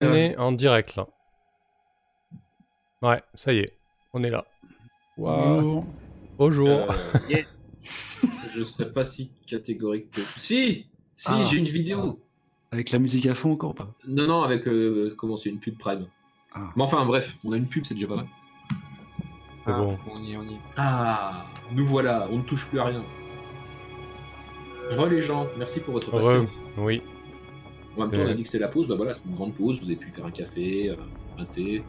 On est en direct là. Ouais, ça y est, on est là. Wow. Bonjour. Euh, je serais pas si catégorique que. Si Si, Ah. j'ai une vidéo. Avec la musique à fond encore ou pas? Non, non, avec. euh, comment c'est une pub Prime. Ah. Mais enfin, bref, on a une pub, c'est déjà pas mal. C'est Ah, bon. c'est bon, on y est, on y est. Ah, nous voilà, on ne touche plus à rien. Re les gens, merci pour votre Re. patience. Oui. En même temps, on a dit que c'était la pause, bah voilà, c'est une grande pause, vous avez pu faire un café, euh, un thé.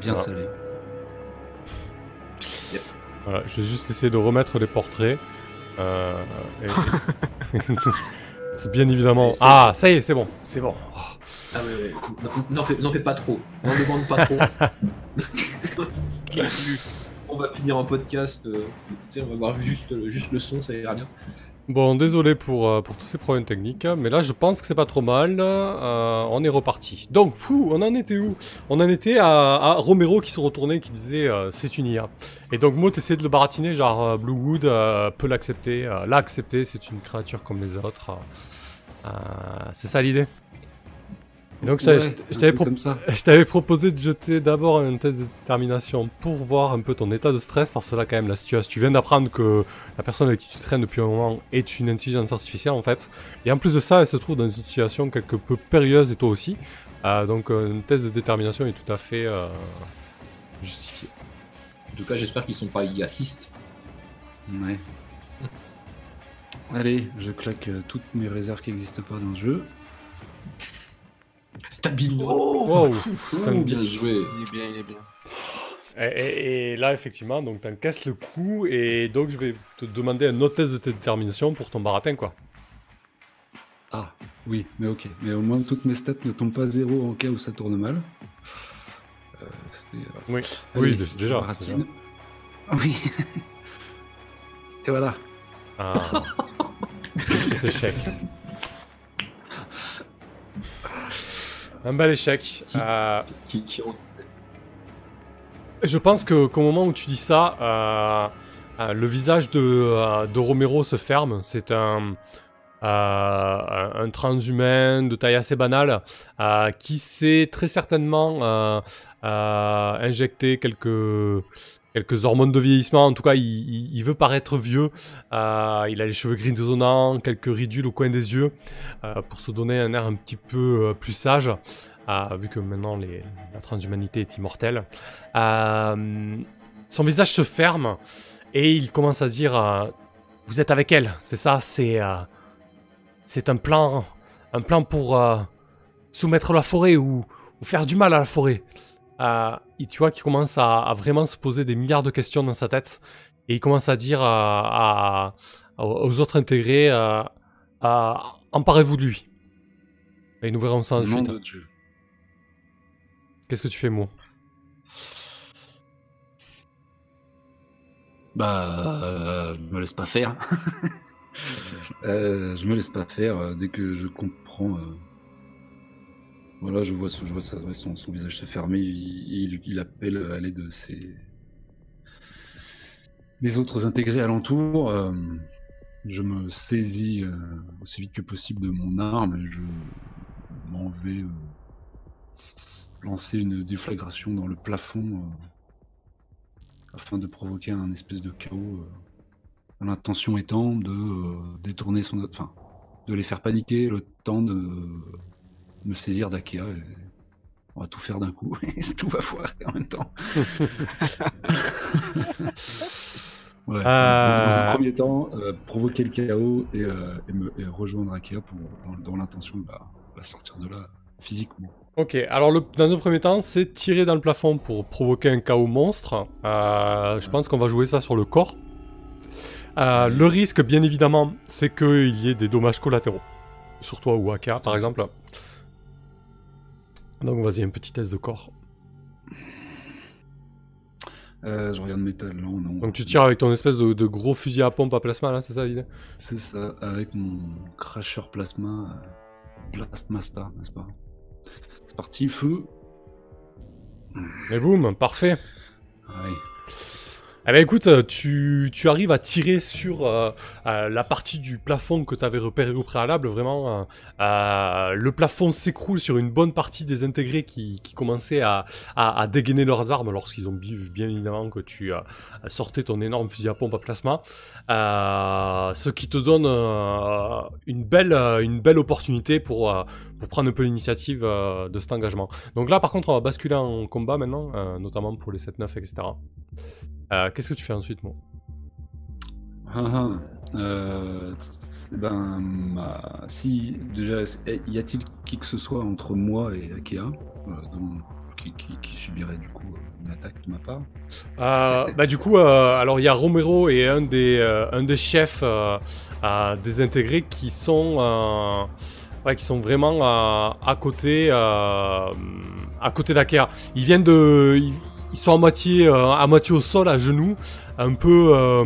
Bien salé. Voilà, je vais juste essayer de remettre les portraits. Euh, et- c'est bien évidemment. Ah, ça y est, c'est bon, c'est bon. Oh. Ah ouais, ouais. Non, N'en fais, n'en fais pas trop, n'en demande pas trop. on va finir en podcast, euh, on va voir juste, le- juste le son, ça ira bien. Bon, désolé pour, euh, pour tous ces problèmes techniques, mais là je pense que c'est pas trop mal. euh, on est reparti. Donc, on en était où? On en était à, Romero qui se retournait, qui disait euh, c'est une IA. Et donc, moi, t'essayais de le baratiner, genre Bluewood peut l'accepter, l'a accepté, c'est une créature comme les autres. c'est ça l'idée? Et donc, ça, Ouais, je, t'avais pro- proposé de jeter d'abord un test de détermination pour voir un peu ton état de stress, parce que là, quand même, la situation. Tu viens d'apprendre que la personne avec qui tu traînes depuis un moment est une intelligence artificielle, en fait. Et en plus de ça, elle se trouve dans une situation quelque peu périlleuse, et toi aussi. Euh, donc, euh, un test de détermination est tout à fait euh, justifié. En tout cas, j'espère qu'ils sont pas IAssistes. Ouais. Allez, je claque toutes mes réserves qui n'existent pas dans le jeu. T'as bino. Wow, c'est un Oh, bien 10. joué. Il est bien, il est bien. Et, et- et là, effectivement, donc t'encaisses le coup, et donc je vais te demander un autre test de détermination pour ton baratin, quoi. Ah, oui, mais ok. Mais au moins, toutes mes stats ne tombent pas à zéro en cas où ça tourne mal. Euh, c'était, euh, Oui, allez, oui, déjà. baratine. Oui. Et voilà. Ah. Petit échec. Un bel échec. Euh, Qui, qui ont- je pense que qu'au moment où tu dis ça, euh, euh, le visage de, de Romero se ferme. C'est un, un, transhumain de taille assez banale qui s'est très certainement injecté quelques, quelques hormones de vieillissement. En tout cas, il, veut paraître vieux. Euh, il a les cheveux grisonnants, quelques ridules au coin des yeux euh, pour se donner un air un petit peu euh, plus sage. vu que maintenant la transhumanité est immortelle. Son visage se ferme et il commence à dire Vous êtes avec elle, c'est ça, c'est un plan, un plan pour soumettre la forêt ou faire du mal à la forêt. Et tu vois qu'il commence à, à vraiment se poser des milliards de questions dans sa tête et il commence à dire à- à- aux autres intégrés euh, Emparez-vous de lui. Et nous verrons ça ensuite. Qu'est-ce que tu fais, Mo? Bah, euh, je me laisse pas faire. Euh, je me laisse pas faire euh, dès que je comprends. euh, Voilà, je vois, je vois son, visage se fermer. Il, appelle à l'aide de ses autres intégrés alentour. euh, je me saisis euh, aussi vite que possible de mon arme et je m'en vais euh, lancer une déflagration dans le plafond. euh, afin de provoquer un espèce de chaos. euh, L'intention étant de euh, détourner son. Enfin, de les faire paniquer le temps de me saisir d'Akea. et On va tout faire d'un coup et tout va foirer en même temps. Ouais, Dans Euh. un premier temps, euh, provoquer le chaos et, euh, et me, et rejoindre Akea pour, dans, dans l'intention de la, la sortir de là physiquement. Ok, alors le, dans un premier temps, c'est tirer dans le plafond pour provoquer un chaos monstre. Euh, je pense qu'on va jouer ça sur le corps. Euh, le risque, bien évidemment, c'est qu'il y ait des dommages collatéraux. Sur toi ou Aka, par exemple. Donc vas-y, un petit test de corps. Euh, je regarde mes talents, non. Donc tu tires avec ton espèce de, de gros fusil à pompe à plasma, là, c'est ça l'idée? C'est ça, avec mon cracheur plasma, euh, Plasma Star, n'est-ce pas? C'est parti, feu Et boum, parfait. Allez. Eh ben écoute, euh, tu, arrives à tirer sur euh, euh, la partie du plafond que tu avais repéré au préalable. Vraiment, le plafond s'écroule sur une bonne partie des intégrés qui, qui commençaient à, dégainer leurs armes lorsqu'ils ont vu bien évidemment que tu sortais ton énorme fusil à pompe à plasma. Ce qui te donne une, belle, une belle opportunité pour, pour prendre un peu l'initiative euh, de cet engagement. Donc là, par contre, on va basculer en combat maintenant, euh, notamment pour les 7-9, etc. Euh, Qu'est-ce que tu fais ensuite, moi Ah, ah. Tss, ben, si déjà, y a-t-il qui que ce soit entre moi et Akea dans- qui, qui- qui subirait du coup une attaque de ma part? Bah du coup, alors il y a Romero et un des, un des chefs des intégrés qui sont, ouais, qui sont vraiment euh, à côté, euh, à côté d'Akea. Ils viennent de, ils, ils sont à moitié, euh, à moitié au sol, à genoux, un peu, euh,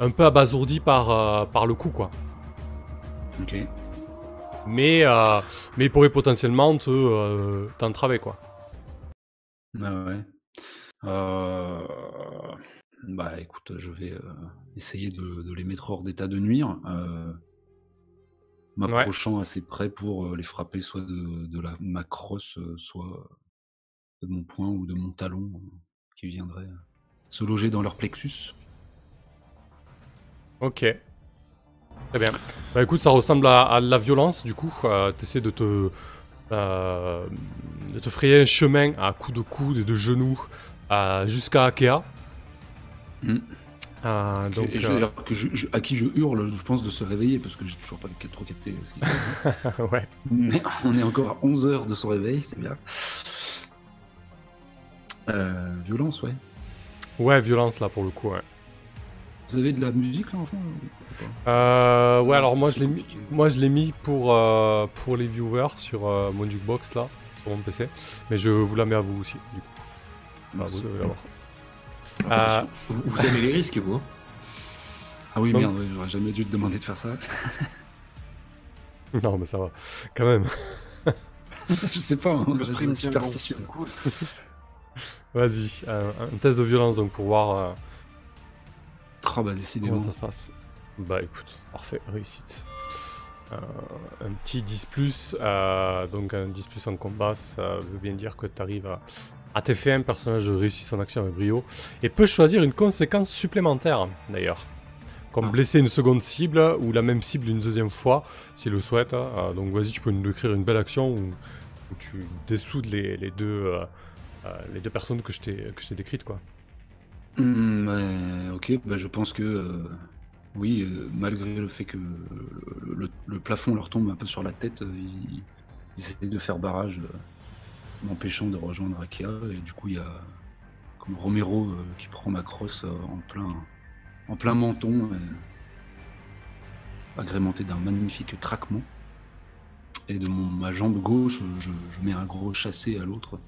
un peu abasourdis par, par le coup quoi. Ok. Mais, mais ils pourraient potentiellement te, t'entraver quoi. Ah ouais. Euh, Bah écoute, je vais euh, essayer de, de les mettre hors d'état de nuire, euh, m'approchant assez près pour euh, les frapper soit de, de la, ma crosse, euh, soit de mon poing ou de mon talon euh, qui viendrait se loger dans leur plexus. Ok. Très bien. Bah écoute, ça ressemble à, à la violence, du coup. Euh, T'essaies de te, euh, de te frayer un chemin à coups de coude et de genoux euh, jusqu'à Akea. Mm. Euh, donc, Et je- euh, alors que je- je- à qui je hurle, je pense, de se réveiller parce que j'ai toujours pas trop capté ouais. Mais on est encore à 11 heures de son réveil, c'est bien. Euh, violence, ouais. Ouais, violence là pour le coup. Ouais. Vous avez de la musique là, enfin ou pas? Euh, ouais, alors moi je l'ai mis, compliqué. moi je l'ai mis pour pour les viewers sur mon jukebox là, sur mon PC. Mais je vous la mets à vous aussi. Du coup. Vous devez l'avoir. Euh, Vous, vous aimez les risques, vous hein Ah oui, Donc- merde, j'aurais jamais dû te demander de faire ça. non, mais ça va. Quand même. je sais pas, hein, Le stream bon, superstitieux. cool. Vas-y, un, un test de violence donc pour voir. euh, Ah bah décidément. Comment ça se passe Bah écoute, parfait, réussite. Euh, un petit 10 plus, euh, donc un 10 plus en combat, ça veut bien dire que tu arrives à, à t'effet un personnage réussit son action avec brio et peut choisir une conséquence supplémentaire d'ailleurs. Comme Ah. blesser une seconde cible ou la même cible une deuxième fois s'il le souhaite. Euh, donc vas-y, tu peux nous écrire une belle action où, où tu dessoudes les, les deux, euh, euh, les deux personnes que je t'ai décrites quoi. Ouais, ok, bah je pense que euh, oui, malgré le fait que le, le- le plafond leur tombe un peu sur la tête, ils, ils essaient de faire barrage, m'empêchant de rejoindre Akia. Et du coup, il y a comme Romero euh, qui prend ma crosse euh, en plein, en plein menton, euh, agrémenté d'un magnifique craquement. Et de mon, ma jambe gauche, je, mets un gros chassé à l'autre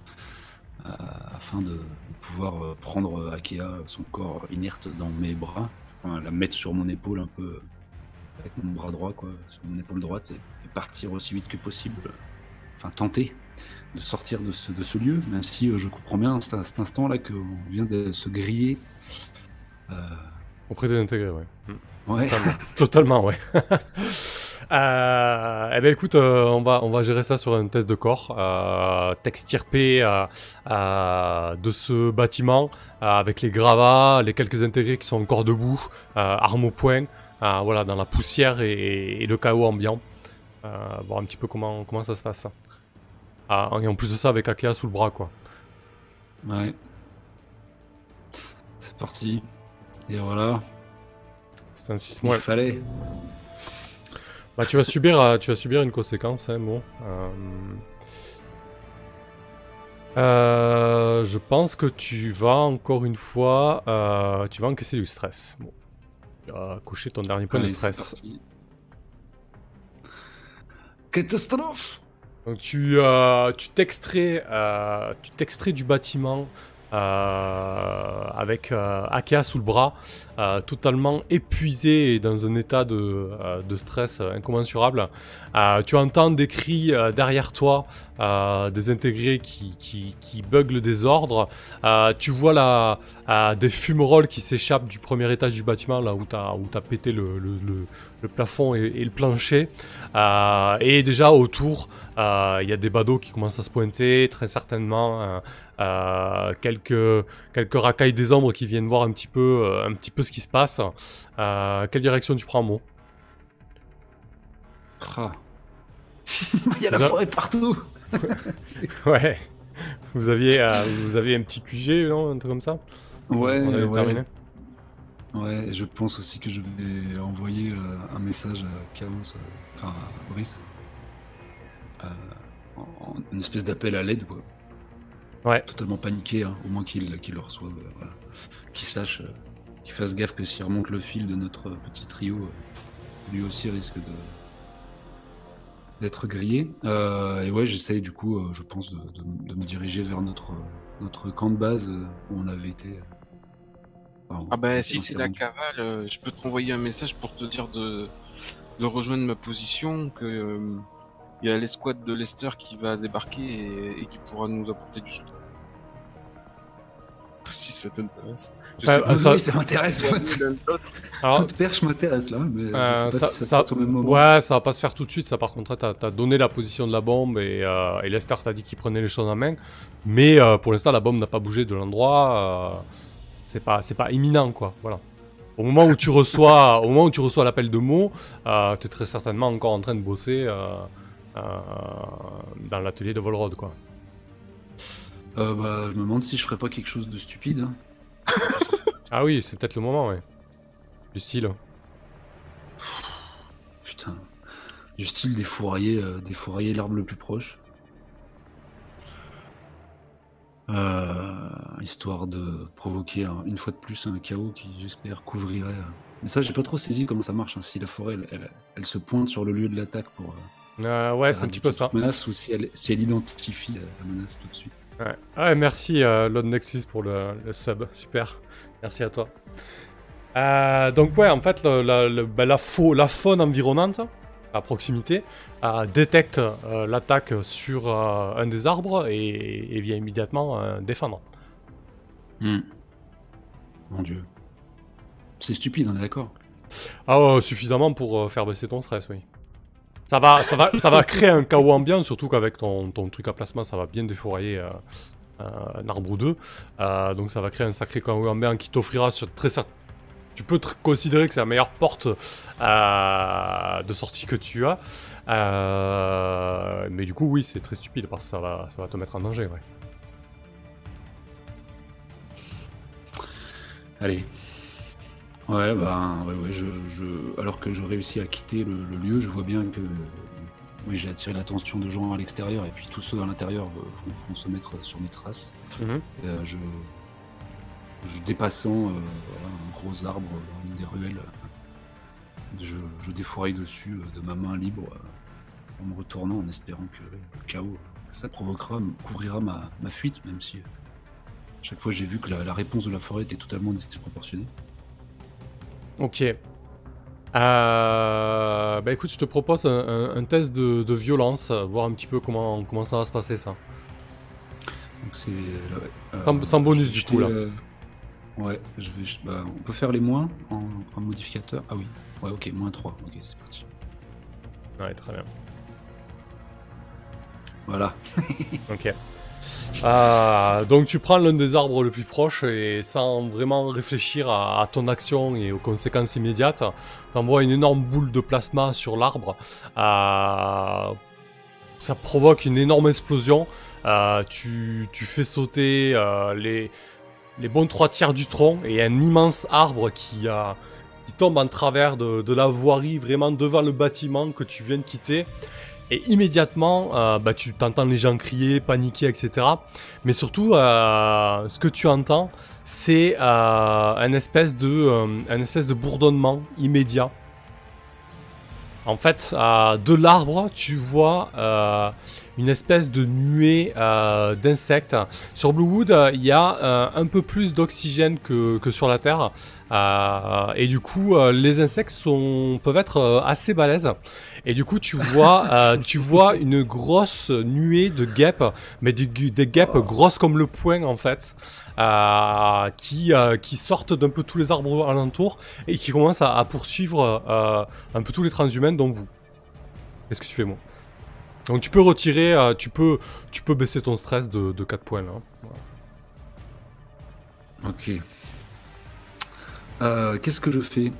afin de, pouvoir prendre Akea, son corps inerte, dans mes bras, la mettre sur mon épaule un peu avec mon bras droit, quoi, sur mon épaule droite, et, partir aussi vite que possible, enfin tenter de sortir de ce, de ce lieu, même si euh, je comprends bien à cet, instant-là qu'on vient de se griller. Euh, Auprès des intégrés, ouais. ouais, Totalement, Totalement, ouais. euh, eh ben écoute, euh, on va on va gérer ça sur un test de corps, euh, t'extirper euh, de ce bâtiment avec les gravats, les quelques intégrés qui sont encore debout, armes au poing, voilà dans la poussière et, et le chaos ambiant, voir un petit peu comment comment ça se passe. Ah, et en plus de ça avec Akea sous le bras quoi. ouais. C'est parti. Et voilà, C'est un 6 il mois. fallait. Bah, tu vas subir, euh, tu vas subir une conséquence, hein, bon. Euh... euh, je pense que tu vas encore une fois, euh, tu vas encaisser du stress. Bon, tu vas coucher ton dernier point Allez, de stress. Catastrophe Donc tu, euh, tu t'extrais, euh, du bâtiment. Euh, avec euh, Akia sous le bras, euh, totalement épuisé et dans un état de, stress incommensurable. Tu entends des cris derrière toi, des intégrés qui, qui, qui bug le désordre. Tu vois la, des fumerolles qui s'échappent du premier étage du bâtiment, là où t'as où t'as pété le, le, plafond et, le plancher. Et déjà autour, il y a des badauds qui commencent à se pointer, très certainement. Euh, quelques quelques racailles des ombres qui viennent voir un petit peu euh, un petit peu ce qui se passe. Euh, quelle direction tu prends, Mo? Ah. Il y a la forêt partout. Ouais. Vous aviez vous aviez un petit QG, non, un truc comme ça? Ouais, On ouais. terminé. Ouais, je pense aussi que je vais envoyer euh, un message à euh, enfin à Brice. Euh, une espèce d'appel à l'aide, quoi. Ouais. Totalement paniqué, hein, au moins qu'il le reçoive, euh, voilà. Qu'il sache, euh, qu'il fasse gaffe que s'il remonte le fil de notre petit trio, euh, lui aussi risque de d'être grillé. Euh, et ouais, j'essaye du coup, euh, je pense, de, de- de me diriger vers notre, notre camp de base euh, où on avait été. euh, enfin, Ah bah si c'est la cavale, euh, je peux te renvoyer un message pour te dire de, de rejoindre ma position, que euh, il y a l'escouade de Lester qui va débarquer et, et qui pourra nous apporter du soutien. Si ça t'intéresse. Sais ah, pas ça- Oui, ça m'intéresse. Alors, Toute perche m'intéresse là, mais Euh, je sais ça- pas si ça, ça- se passe au même moment. Ouais, ça va pas se faire tout de suite. Ça, par contre, t'as as donné la position de la bombe et, euh, et Lester t'a dit qu'il prenait les choses en main. Mais euh, pour l'instant, la bombe n'a pas bougé de l'endroit. euh, c'est pas, c'est pas imminent, quoi. Voilà. Au moment où tu reçois, au moment où tu reçois l'appel de mots, euh, t'es très certainement encore en train de bosser euh, euh, dans l'atelier de Volrod, quoi. Euh, bah, je me demande si je ferais pas quelque chose de stupide. hein. Ah oui, c'est peut-être le moment, ouais. Du style. Putain. Du style des fourriers, euh, des fourriers l'arbre le plus proche. Euh, histoire de provoquer un- une fois de plus un chaos qui, j'espère, couvrirait. euh. Mais ça, j'ai pas trop saisi comment ça marche. hein. Si la forêt, elle, elle- elle se pointe sur le lieu de l'attaque pour. Euh, ouais, c'est un petit peu ça. Menace ou si elle, si elle identifie la menace tout de suite. Ouais, ouais merci euh, Lord Nexus pour le, le sub, super. Merci à toi. Euh, donc ouais, en fait, le- la, le- bah, la, fau- la faune environnante, à proximité, euh, détecte l'attaque sur un des arbres et, et vient immédiatement défendre. Hmm. Mon dieu. C'est stupide, on est d'accord. Ah suffisamment pour faire baisser ton stress, oui. Ça va, ça va, ça va créer un chaos ambiant, surtout qu'avec ton, ton truc à plasma, ça va bien défourailler euh, euh, un arbre ou deux. Euh, donc ça va créer un sacré chaos ambiant qui t'offrira sur très certes. Tu peux te considérer que c'est la meilleure porte euh, de sortie que tu as. Euh, mais du coup, oui, c'est très stupide parce que ça va, ça va te mettre en danger, ouais. Allez. Ouais, bah, ouais, ouais, je, je, alors que je réussis à quitter le, le lieu, je vois bien que oui, j'ai attiré l'attention de gens à l'extérieur et puis tous ceux à l'intérieur vont, vont se mettre sur mes traces. Mhm. Et, euh, je, je dépassant euh, voilà, un gros arbre dans une des ruelles, euh, je, je défouraille dessus euh, de ma main libre euh, en me retournant en espérant que le chaos que ça provoquera couvrira ma, ma fuite, même si euh, chaque fois j'ai vu que la, la réponse de la forêt était totalement disproportionnée. Ok. Euh, bah écoute, je te propose un, un- un test de, de violence, voir un petit peu comment, comment ça va se passer ça. Donc c'est euh, ouais, euh, Sans- sans bonus, je vais du coup, là. euh, ouais, je vais. je- bah, on peut faire les moins en, en modificateur. Ah oui. Ouais, ok, moins 3. Ok, c'est parti. Ouais, très bien. Voilà. Ok. Euh, donc tu prends l'un des arbres le plus proche et sans vraiment réfléchir à, ton action et aux conséquences immédiates, t'envoies une énorme boule de plasma sur l'arbre. Euh, ça provoque une énorme explosion. Euh, tu, tu fais sauter euh, les, bons trois tiers du tronc et un immense arbre qui, euh, tombe en travers de la voirie, vraiment devant le bâtiment que tu viens de quitter. Et immédiatement, euh, bah, tu t'entends les gens crier, paniquer, etc. Mais surtout, euh, ce que tu entends, c'est euh, un espèce de, euh, espèce de bourdonnement immédiat. En fait, de l'arbre, tu vois une espèce de nuée d'insectes. Sur Bluewood, il y a un peu plus d'oxygène que, sur la Terre. Et du coup, les insectes peuvent être assez balèzes. Et du coup, tu vois, euh, tu vois une grosse nuée de guêpes, mais des, gu- des guêpes grosses comme le poing en fait, euh, qui, euh, qui sortent d'un peu tous les arbres alentours et qui commencent à, poursuivre un peu tous les transhumains, dont vous. Qu'est-ce que tu fais, moi? Donc tu peux retirer, tu peux, tu peux baisser ton stress de, de 4 points là. Ok. Qu'est-ce que je fais?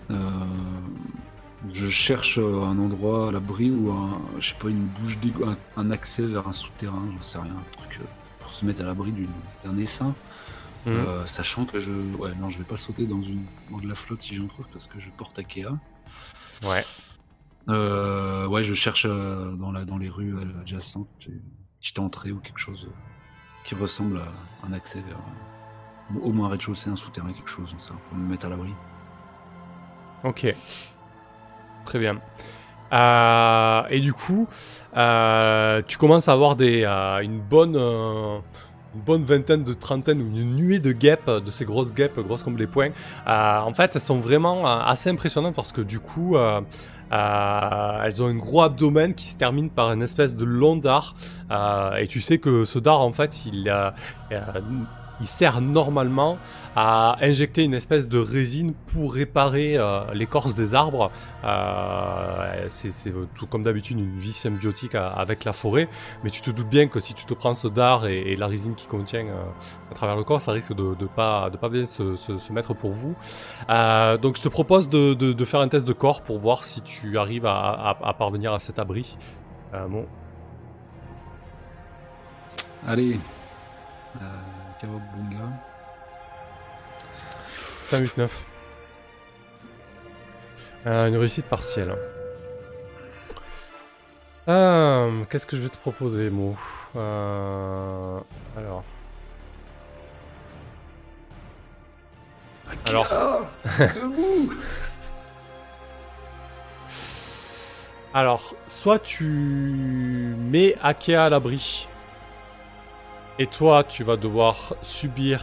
Je cherche euh, un endroit à l'abri ou un, je sais pas, une bouche un, un accès vers un souterrain, j'en sais rien, un truc euh, pour se mettre à l'abri d'un essaim. Mhm. Euh, sachant que je, ouais, non, je vais pas sauter dans une, dans de la flotte si j'en trouve parce que je porte Akea. Ouais. Euh, ouais, je cherche euh, dans, la, dans les rues adjacentes une petite entrée ou quelque chose qui ressemble à un accès vers au moins un rez-de-chaussée, un souterrain, quelque chose, ça, pour me mettre à l'abri. Ok. Très bien. Euh, et du coup, euh, tu commences à avoir des, euh, une bonne, euh, une bonne vingtaine de trentaine ou une nuée de guêpes, de ces grosses guêpes, grosses comme les poings. En fait, elles sont vraiment assez impressionnantes parce que du coup, elles ont un gros abdomen qui se termine par une espèce de long dard. Et tu sais que ce dard, en fait, il, il sert normalement à injecter une espèce de résine pour réparer euh, l'écorce des arbres. Euh, c'est tout comme d'habitude une vie symbiotique avec la forêt, mais tu te doutes bien que si tu te prends ce dard et, la résine qui contient euh, à travers le corps, ça risque de, de pas de pas bien se, mettre pour vous. Donc je te propose de, faire un test de corps pour voir si tu arrives à, à- parvenir à cet abri. Bon, Allez, Kawabunga. 5, 8, 9. Euh, une réussite partielle. Euh, Qu'est-ce que je vais te proposer, Mo Euh, Alors. Alors. Alors, soit tu mets Akea à l'abri, et toi, tu vas devoir subir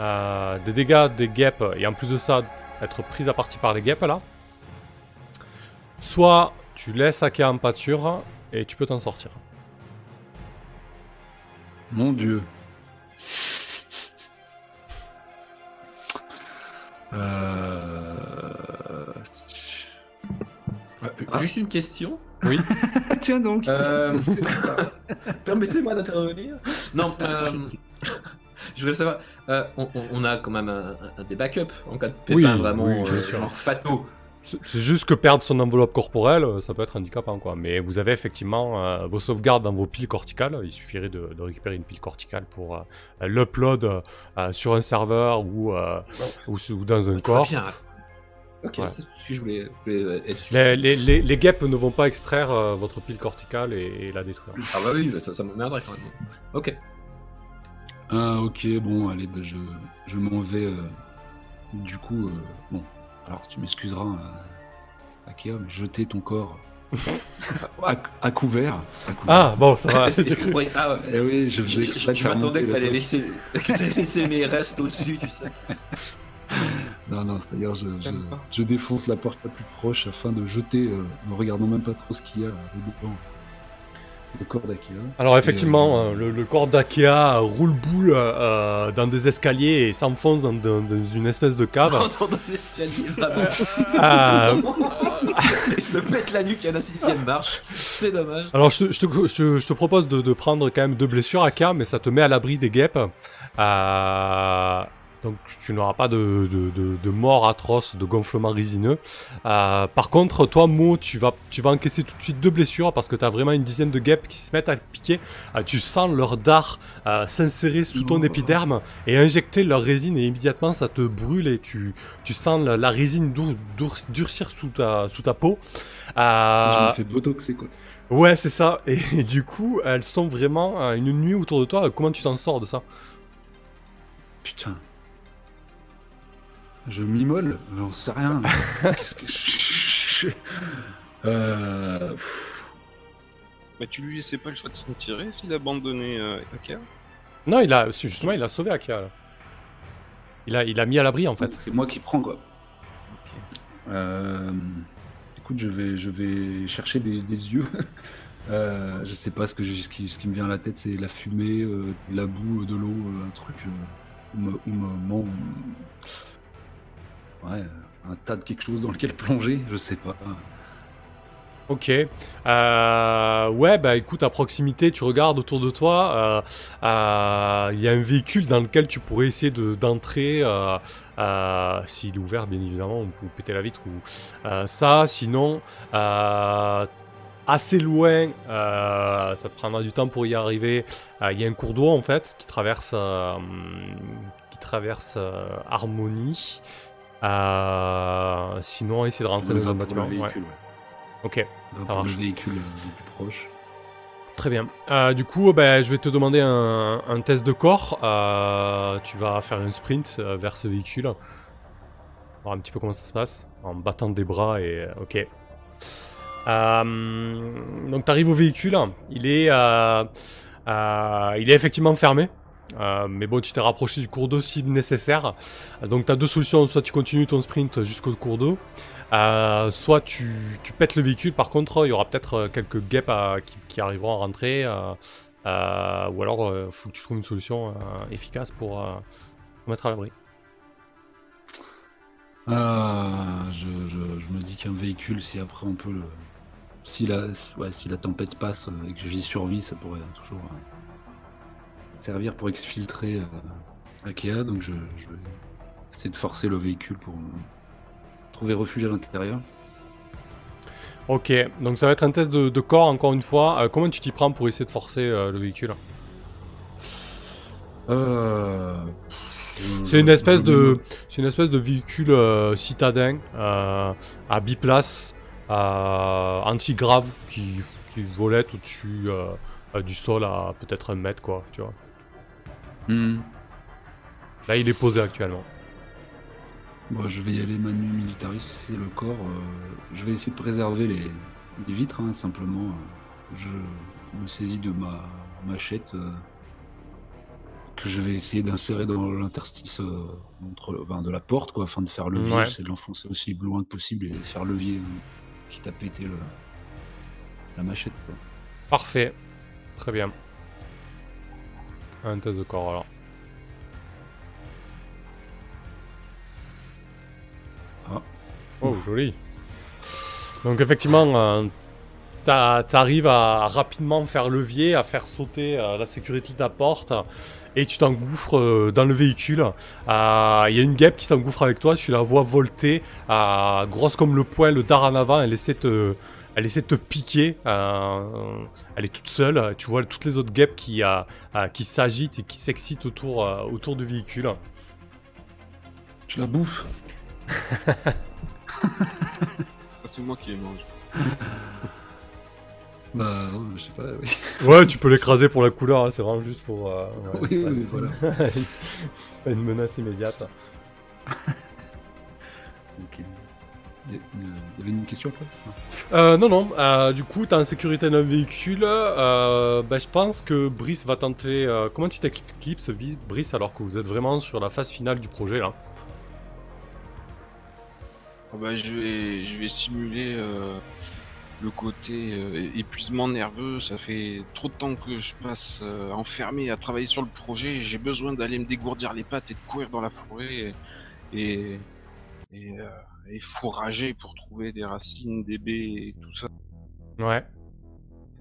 euh, des dégâts des guêpes, et en plus de ça, être prise à partie par les guêpes là. Soit tu laisses Akea en pâture, et tu peux t'en sortir. Mon dieu. Euh... Juste une question. Tiens donc. Euh, Permettez-moi d'intervenir. Non, euh, je voulais savoir. euh, on, a quand même un, un- des backups en cas de pépin Oui, vraiment oui, bien euh, sûr. genre fataux. C'est juste que perdre son enveloppe corporelle, ça peut être handicapant quoi. Mais vous avez effectivement euh, vos sauvegardes dans vos piles corticales. Il suffirait de, de récupérer une pile corticale pour euh, l'upload euh, sur un serveur ou, euh, ou, ou dans un corps. bien. Ok, Ouais. c'est ce que je voulais, je voulais être sûr. Les, les, les, les guêpes ne vont pas extraire euh, votre pile corticale et, et la détruire. Ah bah oui, ça, ça m'emmerderait quand même. Ok. Ah ok, bon, allez, bah, je, je m'en vais. euh, du coup, euh, bon, alors tu m'excuseras, euh, Akea, mais jeter ton corps à, à couvert. à couvert. Ah bon, ça va. Compris. Ah ouais. Eh oui, je Je, faisais je- m'attendais que t'allais laisser, laisser mes restes au-dessus, tu sais. Non, non, c'est-à-dire je, je, Sympa. je défonce la porte la plus proche afin de jeter, euh, ne regardant même pas trop ce qu'il y a dedans, le corps d'Akea. Alors effectivement, Et, euh, euh, le, le corps d'Akea roule boule euh, dans des escaliers et s'enfonce dans, dans- dans une espèce de cave. Dans Et se pète la nuque à la sixième marche. C'est dommage. alors je te, je te- je te- je te propose de, de prendre quand même deux blessures Akea, mais ça te met à l'abri des guêpes. Euh, donc tu n'auras pas de, de, de- de mort atroce, de gonflement résineux. Euh, par contre, toi Mo, tu vas, tu vas encaisser tout de suite deux blessures parce que tu as vraiment une dizaine de guêpes qui se mettent à piquer. Euh, tu sens leur dard euh, s'insérer sous ton épiderme et injecter leur résine et immédiatement ça te brûle et tu, tu sens la, la résine dur- dur- durcir sous ta, sous ta peau. Je me fais botoxer quoi. ouais, c'est ça. Et, et du coup, elles sont vraiment une nuit autour de toi. Comment tu t'en sors de ça? Putain. Je m'immole, j'en sais rien. Qu'est-ce que je... Euh... Bah, tu lui laissais pas le choix de s'en tirer s'il abandonnait euh, Akea Non, il a justement, il a sauvé Akia. là. Il a, il a mis à l'abri en fait. C'est moi qui prends quoi. Euh, écoute, je vais, je vais chercher des, des yeux. Euh, je sais pas ce que je- ce, qui, ce qui me vient à la tête, c'est la fumée, euh, la boue, de l'eau, euh, un truc euh, ou me- ou me- mon- ouais, un tas de quelque chose dans lequel plonger, je sais pas. Ok. Euh, ouais, bah écoute, à proximité, tu regardes autour de toi. euh, euh, Il y a un véhicule dans lequel tu pourrais essayer de- d'entrer. S'il est ouvert, bien évidemment, ou, ou péter la vitre. Ou, ça, sinon, assez loin, ça te prendra du temps pour y arriver. Il y a un cours d'eau en fait qui traverse, qui traverse Harmonie. Euh, sinon, essayer de rentrer dans un le bâtiment. ouais. véhicule. ouais. Ok. Ça le véhicule euh, le plus proche. Très bien. Euh, du coup, ben, je vais te demander un, un test de corps. Euh, tu vas faire un sprint vers ce véhicule. Voir un petit peu comment ça se passe. En battant des bras et... Ok. Donc tu arrives au véhicule. Il est, il est effectivement fermé. Euh, mais bon, tu t'es rapproché du cours d'eau si nécessaire. Donc tu as deux solutions. Soit tu continues ton sprint jusqu'au cours d'eau. Euh, soit tu, pètes le véhicule, par contre, il y aura peut-être euh, quelques guêpes qui, arriveront à rentrer, ou alors il faut que tu trouves une solution efficace pour mettre à l'abri. Ah, je, me dis qu'un véhicule, si après on peut le. Si la, si la tempête passe et que j'y survis, ça pourrait toujours servir pour exfiltrer euh, Akea. Donc je, je vais essayer de forcer le véhicule pour trouver refuge à l'intérieur. Ok, donc ça va être un test de, de corps encore une fois. Euh, comment tu t'y prends pour essayer de forcer euh, le véhicule? Euh, C'est une espèce de, c'est une espèce de véhicule citadin à biplace, anti-grave qui, qui volette au-dessus du sol à peut-être un mètre quoi, tu vois. Hmm. Là, il est posé actuellement. Bon, je vais y aller manu militaris, c'est le corps. euh, je vais essayer de préserver les, les vitres, hein, simplement. euh, je me saisis de ma machette euh, que je vais essayer d'insérer dans l'interstice euh, entre enfin, de la porte, quoi, afin de faire levier. Ouais. J'essaie de l'enfoncer aussi loin que possible et faire levier, euh, quitte à péter le, la machette. Quoi. Parfait. Très bien. Un test de corps alors. Ah. Oh, joli. Donc effectivement, euh, t'arrives à rapidement faire levier, à faire sauter euh, la sécurité de la porte, et tu t'engouffres euh, dans le véhicule. Il y a une guêpe qui s'engouffre avec toi, tu la vois volter, grosse comme le poing, le dard en avant, essaie de te, elle essaie de te piquer. euh, elle est toute seule. Tu vois toutes les autres guêpes qui, euh, euh, qui s'agitent et qui s'excitent autour, euh, autour du véhicule. Je la bouffe. Ça, c'est moi qui les mange. Bah, ouais, je sais pas, oui. Ouais, tu peux l'écraser pour la couleur, hein, c'est vraiment juste pour. euh, ouais, Oui, c'est pas- oui, c'est voilà. pas une menace immédiate. Ok. Il y avait une question après Euh, non, non, euh, du coup, t'es en sécurité dans le véhicule. Euh, bah, je pense que Brice va tenter. euh, comment tu t'éclipses, Vi- Brice, alors que vous êtes vraiment sur la phase finale du projet là? Ah bah, je vais, je vais simuler euh, le côté euh, épuisement nerveux. Ça fait trop de temps que je passe euh, enfermé à travailler sur le projet. J'ai besoin d'aller me dégourdir les pattes et de courir dans la forêt et, et, et, euh, et fourrager pour trouver des racines, des baies et tout ça. Ouais.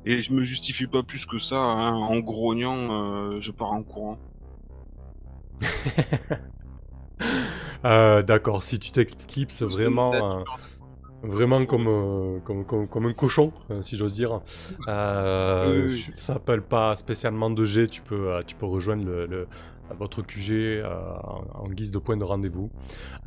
Et je me justifie pas plus que ça. hein. En grognant, euh, je pars en courant. Euh, D'accord, si tu t'éclipses vraiment. euh, Vraiment comme, euh, comme, comme, comme un cochon, si j'ose dire. Oui, oui. Ça s'appelle pas spécialement de G, tu peux, tu peux rejoindre le, le, votre QG euh, en, guise de point de rendez-vous.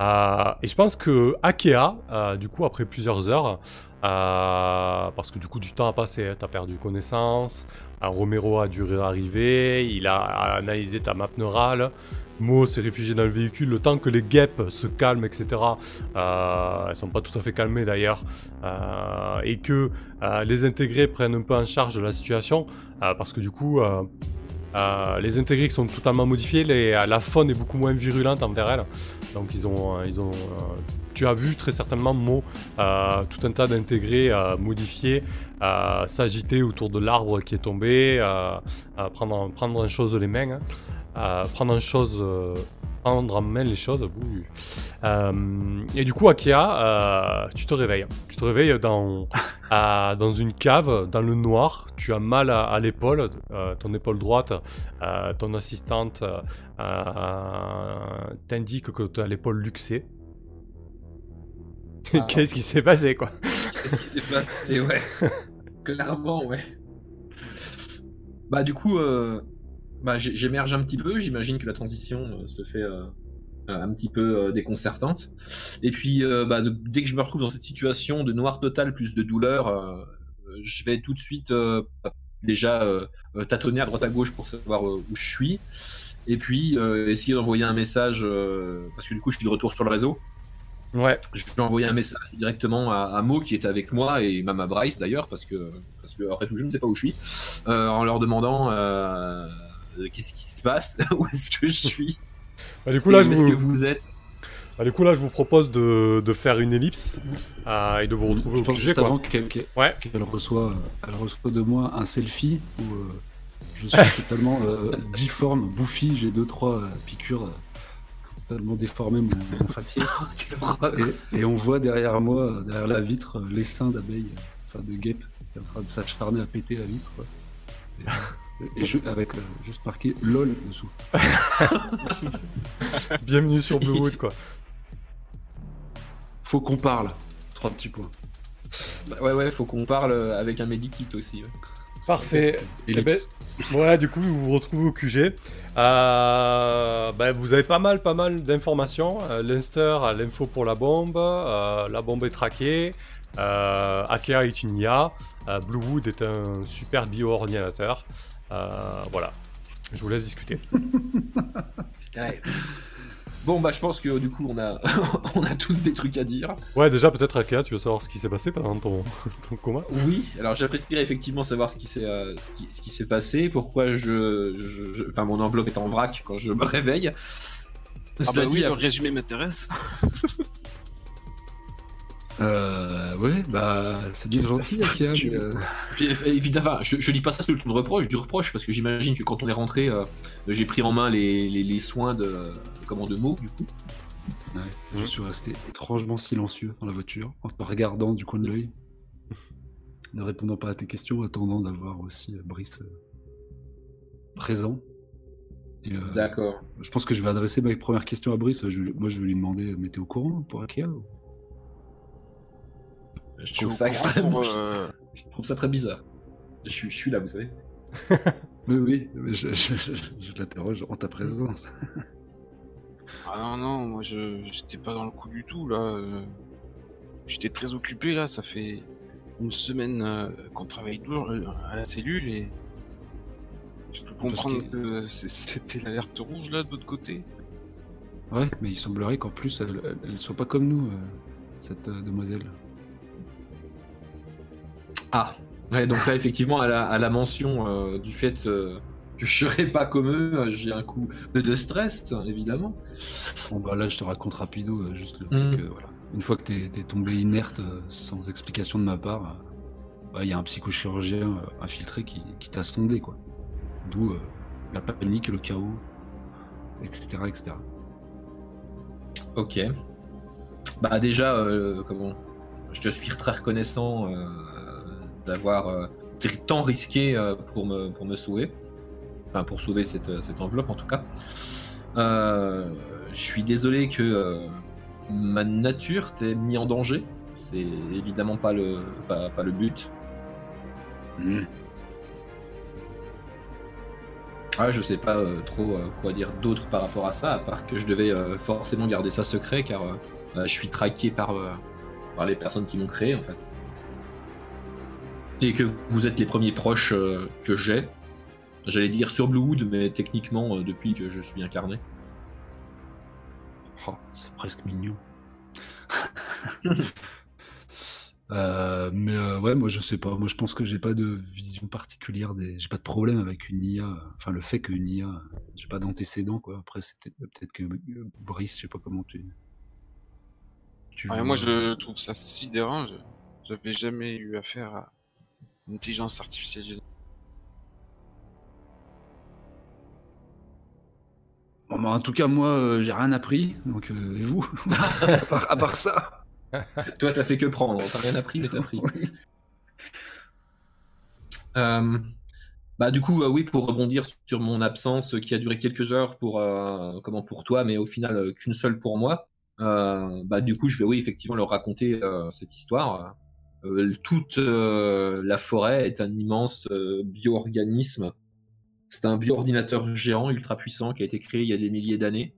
Euh, et je pense que Akea, euh, du coup, après plusieurs heures, parce que du coup, du temps a passé, tu as perdu connaissance, Romero a dû arriver, il a analysé ta map neurale, Mo s'est réfugié dans le véhicule, le temps que les guêpes se calment, etc. Euh, elles sont pas tout à fait calmées d'ailleurs, et que les intégrés prennent un peu en charge la situation, parce que du coup, euh, euh, les intégrés sont totalement modifiés, les- la faune est beaucoup moins virulente envers elles. Donc ils ont, euh, euh, tu as vu très certainement Mo, euh, tout un tas d'intégrés euh, modifiés euh, s'agiter autour de l'arbre qui est tombé, euh, euh, prendre, prendre en chose les mains, hein. Euh, prendre en chose, euh, prendre en main les choses. Euh, et du coup, Akia, euh, tu te réveilles. Tu te réveilles dans, à- dans une cave, dans le noir. Tu as mal à, à l'épaule, euh, ton épaule droite. Ton assistante t'indique que tu as l'épaule luxée. Ah. Qu'est-ce qui s'est passé, quoi? Qu'est-ce qui s'est passé Ouais. Clairement, ouais. Bah, du coup, bah, j'émerge un petit peu. J'imagine que la transition euh, se fait euh, euh, un petit peu déconcertante. Et puis, bah, de- dès que je me retrouve dans cette situation de noir total plus de douleur, je vais tout de suite déjà tâtonner à droite à gauche pour savoir où je suis. Et puis, essayer d'envoyer un message, parce que du coup, je suis de retour sur le réseau. Ouais. Je lui ai envoyé un message directement à, à Mo qui était avec moi et même à Bryce d'ailleurs parce que parce que après tout je ne sais pas où je suis euh, en leur demandant euh, qu'est-ce qui se passe où est-ce que je suis Bah, du coup, là, je où est-ce vous... que vous êtes bah, du coup, là, je vous propose de, de faire une ellipse euh, et de vous retrouver Je au pense QG, juste quoi. avant qu'elle qu'elle- Ouais. qu'elle reçoit, elle reçoit de moi un selfie où euh, je suis totalement euh, difforme, bouffi, j'ai deux trois euh, piqûres totalement déformées mon, mon faciès. Et, et on voit derrière moi, derrière la vitre, l'essaim d'abeilles, enfin de guêpes, qui est en train de s'acharner à péter la vitre. quoi. Et, et je- avec euh, juste marqué LOL dessous. Bienvenue sur Bluewood, quoi. Faut qu'on parle. Trois petits points. Bah, ouais ouais faut qu'on parle avec un medikit aussi ouais. Parfait. Eh ben, voilà, du coup, vous vous retrouvez au QG. Euh, ben, vous avez pas mal, pas mal d'informations. Euh, Leinster a l'info pour la bombe. euh, la bombe est traquée. Euh, Akea est une IA. euh, Bluewood est un super bio-ordinateur. Euh, voilà. Je vous laisse discuter. Ouais. bon bah je pense que du coup on a on a tous des trucs à dire Ouais, déjà, peut-être Akea, tu veux savoir ce qui s'est passé pendant ton, ton coma? Oui alors j'apprécierais effectivement savoir ce qui s'est euh, ce qui, ce qui s'est passé pourquoi je, je- je- enfin mon enveloppe est en vrac quand je me réveille Ah bah oui, dit, le résumé m'intéresse. Euh, ouais, bah c'est bien gentil, Akia, mais, euh, Puis, euh, évidemment, je, je dis pas ça sous le ton de reproche, du reproche, parce que j'imagine que quand on est rentré, euh, j'ai pris en main les, les, les soins de, comment, de mots, du coup. Ouais, je suis resté étrangement silencieux dans la voiture, en te regardant du coin de l'œil, ne répondant pas à tes questions, attendant d'avoir aussi euh, Brice euh, présent. Euh, D'accord. je pense que je vais adresser ma première question à Brice. Je- moi, je vais lui demander, mais t'es au courant pour Akia ou- Je trouve ça extrêmement. pour, euh, Je trouve ça très bizarre. Je suis, je suis là, vous savez. Oui, oui, mais je, je- je- je l'interroge en ta présence. Ah non, non, moi je j'étais pas dans le coup du tout là. euh, J'étais très occupé là, ça fait une semaine euh, qu'on travaille dur à la cellule et je peux comprendre que- c'était l'alerte rouge là de l'autre côté. Ouais, mais il semblerait qu'en plus, elle, elle, elle soit pas comme nous, cette euh, demoiselle. Ah. Ouais, donc là, effectivement, à la, à la mention euh, du fait euh, que je serais pas comme eux, euh, j'ai un coup de, stress, évidemment. Bon bah là je te raconte rapido juste le Mm. truc, euh, voilà. Une fois que t'es t'es tombé inerte sans explication de ma part, bah, il y a un psychochirurgien infiltré qui, qui t'a sondé quoi. D'où la panique, le chaos, etc. etc. Ok. Bah déjà, euh, comment Je te suis très reconnaissant euh, d'avoir euh, tant risqué euh, pour me pour me sauver, enfin pour sauver cette, cette enveloppe en tout cas. Euh, je suis désolé que euh, ma nature t'ait mis en danger. C'est évidemment pas le pas, pas le but. Ah, je sais pas euh, trop euh, quoi dire d'autre par rapport à ça, à part que je devais euh, forcément garder ça secret car euh, bah, je suis traqué par, euh, par les personnes qui m'ont créé en fait. Et que vous êtes les premiers proches euh, que j'ai. J'allais dire sur Bluewood, mais techniquement euh, depuis que je suis incarné. Oh, c'est presque mignon. Euh, mais euh, ouais, moi je sais pas. Moi je pense que j'ai pas de vision particulière des. J'ai pas de problème avec une IA. Enfin, le fait qu'une IA. J'ai pas d'antécédent quoi. Après, c'est peut-être que Brice, je sais pas comment tu. tu moi, je trouve ça sidérant. J'avais jamais eu affaire à intelligence artificielle. générale. Bon, bah, en tout cas, moi, euh, j'ai rien appris. Donc, euh, et vous? À, part, à part ça. Toi, t'as fait que prendre, t'as rien appris, mais t'as pris. Oui. Euh, bah du coup, euh, oui, pour rebondir sur mon absence qui a duré quelques heures pour euh, comment pour toi, mais au final euh, qu'une seule pour moi. euh, bah du coup, je vais oui effectivement leur raconter euh, cette histoire. Euh, toute euh, la forêt est un immense euh, bioorganisme. C'est un bioordinateur géant ultra puissant qui a été créé il y a des milliers d'années.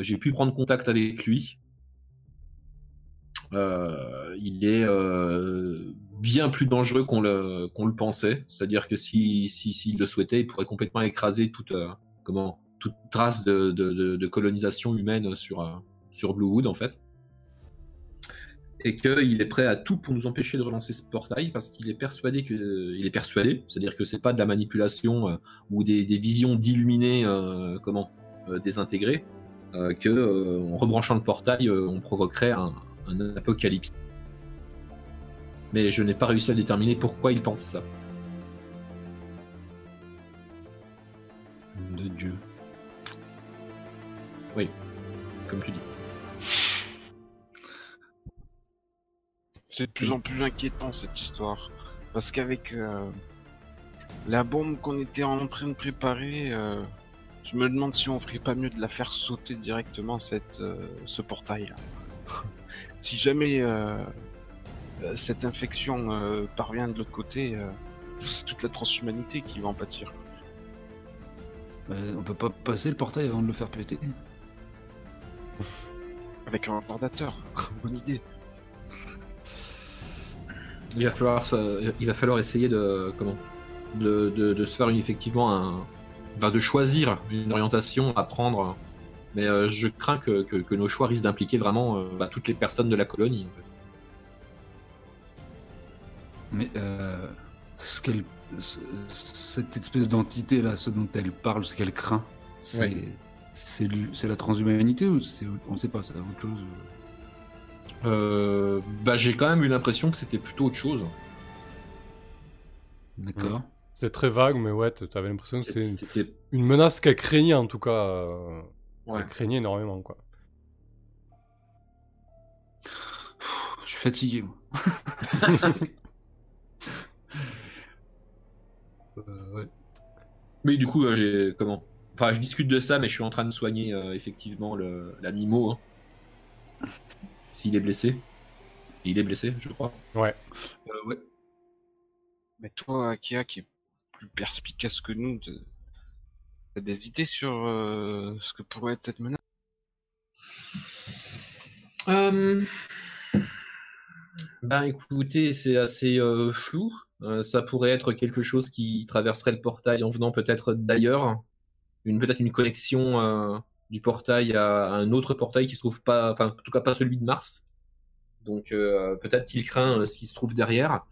J'ai pu prendre contact avec lui. Il est bien plus dangereux qu'on le, pensait. C'est-à-dire que si, si, s'il le souhaitait, il pourrait complètement écraser toute, trace de, colonisation humaine sur, sur Bluewood, en fait. Et qu'il est prêt à tout pour nous empêcher de relancer ce portail parce qu'il est persuadé que. Il est persuadé, c'est-à-dire que c'est pas de la manipulation euh, ou des, des visions d'illuminés, euh, comment, euh, désintégrés, que en rebranchant le portail, on provoquerait un, un apocalypse. Mais je n'ai pas réussi à déterminer pourquoi il pense ça. De Dieu. Comme tu dis. C'est de plus en plus inquiétant cette histoire. Parce qu'avec euh, la bombe qu'on était en train de préparer, euh, je me demande si on ferait pas mieux de la faire sauter directement cette, euh, ce portail si jamais cette infection parvient de l'autre côté, c'est toute la transhumanité qui va en pâtir. On peut pas passer le portail avant de le faire péter? Avec un retardateur. Bonne idée. Il va falloir, ça- il va falloir essayer de comment, de, de, de se faire une- effectivement un, enfin, de choisir une orientation à prendre. Mais euh, je crains que, que, que nos choix risquent d'impliquer vraiment euh, bah, toutes les personnes de la colonie. en fait. Mais euh, ce qu'elle, ce- cette espèce d'entité là, ce dont elle parle, ce qu'elle craint, c'est Ouais. c'est c'est la transhumanité ou c'est on sait pas, c'est autre chose. Euh, bah, j'ai quand même eu l'impression que c'était plutôt autre chose. D'accord. C'est très vague, mais ouais, t'avais l'impression que c'était une, C'était une menace qu'elle craignait en tout cas. euh, ouais. Elle craignait énormément quoi. Je suis fatigué. Moi. Euh, ouais. Mais du coup, euh, j'ai comment Enfin, je discute de ça, mais je suis en train de soigner euh, effectivement le l'animo. Hein. S'il est blessé. Et il est blessé, je crois. Ouais. Euh, ouais. Mais toi, Akia, qui est plus perspicace que nous, t'as des idées sur euh, ce que pourrait être cette menace? Euh... Ben écoutez, c'est assez euh, flou. Euh, ça pourrait être quelque chose qui traverserait le portail en venant peut-être d'ailleurs. Une peut-être une connexion euh, du portail à, un autre portail qui se trouve pas, enfin en tout cas pas celui de Mars. Donc euh, peut-être qu'il craint euh, ce qui se trouve derrière.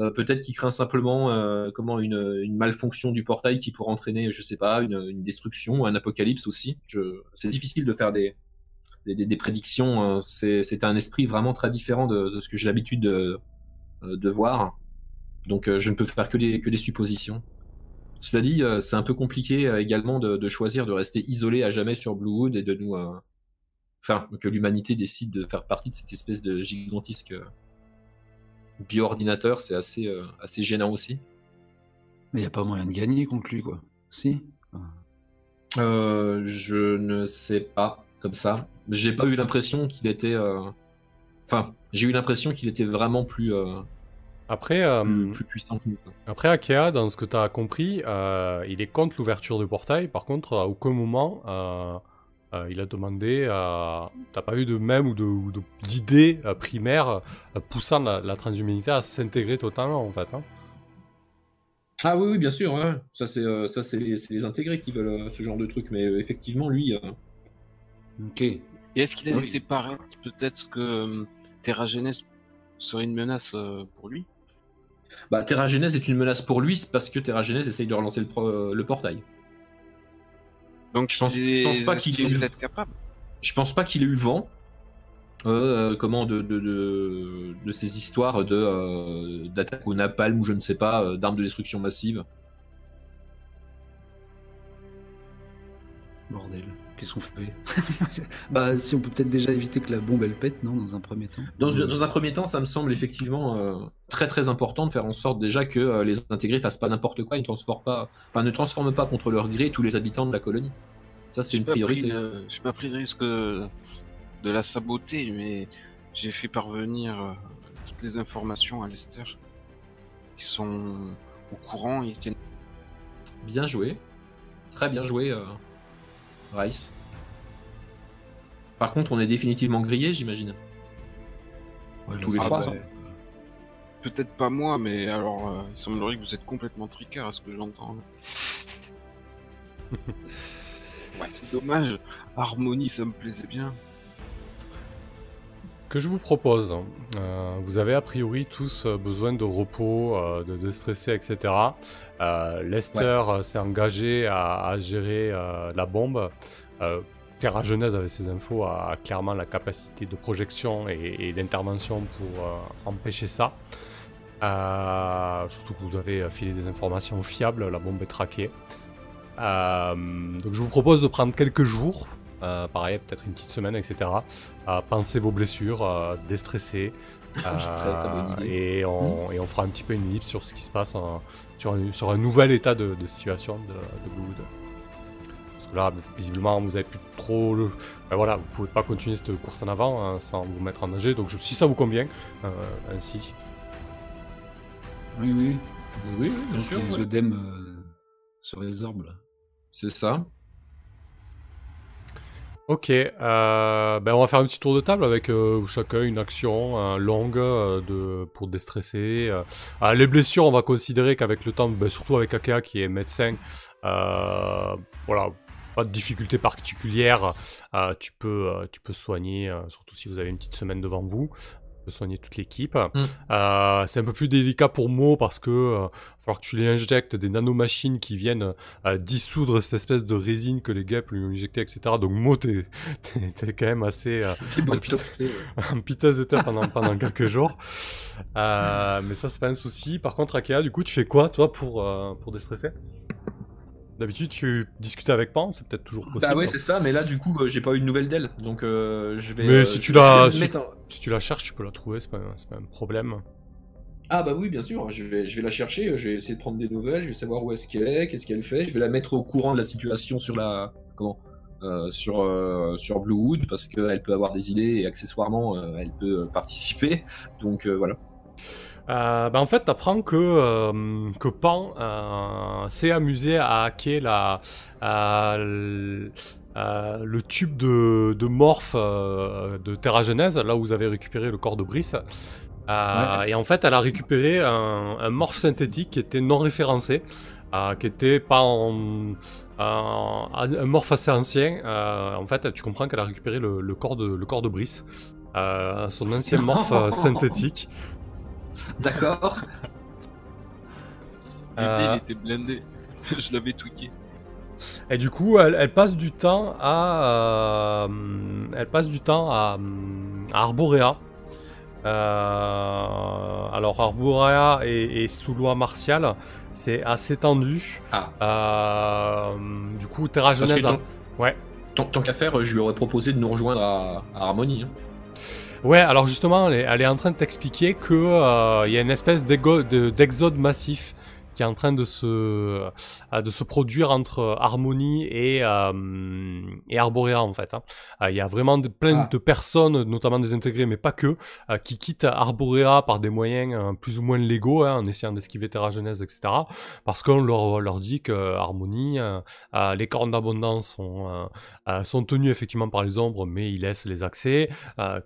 Euh, peut-être qu'il craint simplement comment une, une malfonction du portail qui pourrait entraîner, je sais pas, une, une destruction, un apocalypse aussi. Je... C'est difficile de faire des, prédictions. euh, C'est un esprit vraiment très différent de, ce que j'ai l'habitude de, voir. Donc je ne peux faire que des suppositions. Cela dit, euh, c'est un peu compliqué euh, également de, de choisir de rester isolé à jamais sur Bluewood et de nous... euh, Enfin, que l'humanité décide de faire partie de cette espèce de gigantesque bio-ordinateur, c'est assez, assez gênant aussi. Mais y a pas moyen de gagner contre lui, quoi. Si. Euh, je ne sais pas, comme ça. J'ai pas eu l'impression qu'il était. euh, Enfin, j'ai eu l'impression qu'il était vraiment plus. euh, Après, euh, plus, plus puissant que nous. quoi. après Akea, dans ce que tu as compris, euh, il est contre l'ouverture du portail. Par contre, à aucun moment, euh, euh, il a demandé. Euh, T'as pas eu de même ou de- ou de- d'idée euh, primaire euh, poussant la, la transhumanité à s'intégrer totalement, en fait. hein. Ah oui, oui, bien sûr, ouais. ça c'est euh, ça c'est les, intégrés qui veulent euh, ce genre de truc, mais euh, effectivement lui, euh, Ok. Et est-ce qu'il a Oui. laissé paraître peut-être que euh, Terra Genèse serait une menace euh, pour lui? Bah, Terra Genèse est une menace pour lui parce que Terra Genèse essaye de relancer le, pro- le portail. Donc Je pense- il je pense pas qu'il ait eu- capable. Je pense pas qu'il ait eu vent. euh, comment de, de, de, de ces histoires de euh, d'attaque au napalm ou je ne sais pas euh, d'armes de destruction massive. Bordel. Qu'est-ce qu'on fait Bah, si on peut peut-être déjà éviter que la bombe elle pète, non, dans un premier temps. Dans, dans un premier temps, ça me semble effectivement euh, très très important de faire en sorte déjà que euh, les intégrés fassent pas n'importe quoi, ils ne transforment pas, enfin ne transforment pas contre leur gré tous les habitants de la colonie. Ça c'est une priorité. le- j'ai pas pris le risque de, la saboter, mais j'ai fait parvenir euh, toutes les informations à Lester. Ils sont au courant, ils tiennent Bien joué, très bien joué, euh, Rice. Par contre, on est définitivement grillé, j'imagine. Ouais, tous les trois, ça- hein. Peut-être pas moi, mais alors, euh, il semblerait que vous êtes complètement tricard à ce que j'entends. ouais, c'est dommage. Harmonie, ça me plaisait bien. Que je vous propose, euh, vous avez a priori tous euh, besoin de repos, euh, de déstresser, etc. Euh, Lester s'est engagé à, à gérer la bombe. Terra Genèse, avec ses infos, a clairement la capacité de projection et, et d'intervention pour empêcher ça. Surtout que vous avez filé des informations fiables, la bombe est traquée. Donc je vous propose de prendre quelques jours, euh, pareil, peut-être une petite semaine, etc. à penser vos blessures, euh, idée. et, on, et on fera un petit peu une ellipse sur ce qui se passe en- sur, un, sur un nouvel état de, de situation de, de Bluewood. Parce que là, visiblement, vous avez plus trop le. ben voilà, vous pouvez pas continuer cette course en avant hein, sans vous mettre en danger. Donc, je- si ça vous convient, euh, ainsi. Oui, oui. Oui, oui, bien sûr. Les ouais. œdèmes euh, se résorbent là. C'est ça? Ok, euh, ben on va faire un petit tour de table avec euh, chacun une action longue euh, de, pour déstresser. Ah, les blessures, on va considérer qu'avec le temps, ben, surtout avec Akea qui est médecin, voilà, pas de difficulté particulière. tu, peux, tu peux soigner, surtout si vous avez une petite semaine devant vous. Soigner toute l'équipe. Euh, c'est un peu plus délicat pour Mo parce que euh, va falloir que tu lui injectes des nanomachines qui viennent euh, dissoudre cette espèce de résine que les guêpes lui ont injecté, etc. Donc Mo, t'es, t'es, t'es quand même assez euh, en pit- en état pendant, pendant quelques jours. Euh, mais ça, c'est pas un souci. Par contre, Akea, du coup, tu fais quoi, toi, pour, euh, pour déstresser? D'habitude, tu discutes avec Pan, c'est peut-être toujours possible. Bah ouais, c'est ça, mais là du coup, euh, j'ai pas eu de nouvelles d'elle, donc euh, je vais. Mais euh, si tu me si- en- si tu la cherches, tu peux la trouver, c'est pas, pas un problème. Ah bah oui, bien sûr, je vais, je vais la chercher, je vais essayer de prendre des nouvelles, je vais savoir où est-ce qu'elle est, qu'est-ce qu'elle fait, je vais la mettre au courant de la situation sur la... comment euh, sur, sur Bluewood, parce qu'elle peut avoir des idées et accessoirement, elle peut participer, donc voilà. Euh, bah en fait, t'apprends que, euh, que Pan euh, s'est amusé à hacker la, le tube de, de morph de Terra Genèse, là où vous avez récupéré le corps de Brice. Et en fait, elle a récupéré un, un morph synthétique qui était non référencé, qui était pas en, en- un morph assez ancien. En fait, tu comprends qu'elle a récupéré le, le corps de le corps de Brice, son ancien morph synthétique. D'accord Euh, il était blindé. Je l'avais tweaké. Et du coup, elle, elle passe du temps à, euh, elle passe du temps à, à Arborea. Euh, alors Arborea est, est sous loi martiale, c'est assez tendu. Ah, Euh, du coup, Terra Genèse. tant, Ouais. tant, tant qu'à faire, je lui aurais proposé de nous rejoindre à, à Harmony. hein. Ouais, alors justement, elle est, en train de t'expliquer que euh, il y a une espèce d'exode massif qui est en train de se, euh, de se produire entre Harmonie et, euh, et Arborea en fait. hein. Euh, Il y a vraiment de- plein Ah. de personnes, notamment des intégrés, mais pas que, euh, qui quittent Arborea par des moyens plus ou moins légaux, hein, en essayant d'esquiver Terra Genèse, etc. Parce qu'on leur, leur dit que Harmonie, euh, les cornes d'abondance sont, sont tenues effectivement par les ombres, mais ils laissent les accès,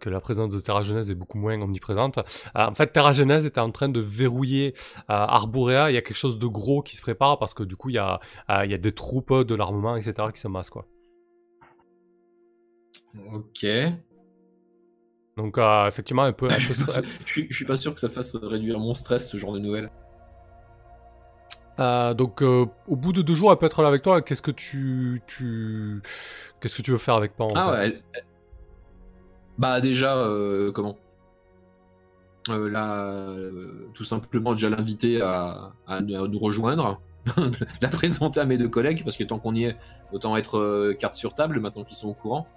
que la présence de Terra Genèse est beaucoup moins omniprésente. En fait, Terra Genèse est en train de verrouiller Arborea. Il y a quelque chose de gros qui se prépare parce que du coup, il y a, il y a des troupes, de l'armement, etc. qui se massent, quoi. Ok. Donc, euh, effectivement, un peu. un peu- je, suis, je suis pas sûr que ça fasse réduire mon stress, ce genre de nouvelles. Euh, donc, euh, au bout de deux jours, elle peut être là avec toi. Qu'est-ce que tu, tu, qu'est-ce que tu veux faire avec Pan en Ah fait? ouais. elle- Bah déjà, euh, comment? Euh, Là, euh, tout simplement déjà l'inviter à, à nous à nous rejoindre, la présenter à mes deux collègues, parce que tant qu'on y est, autant être euh, carte sur table maintenant qu'ils sont au courant.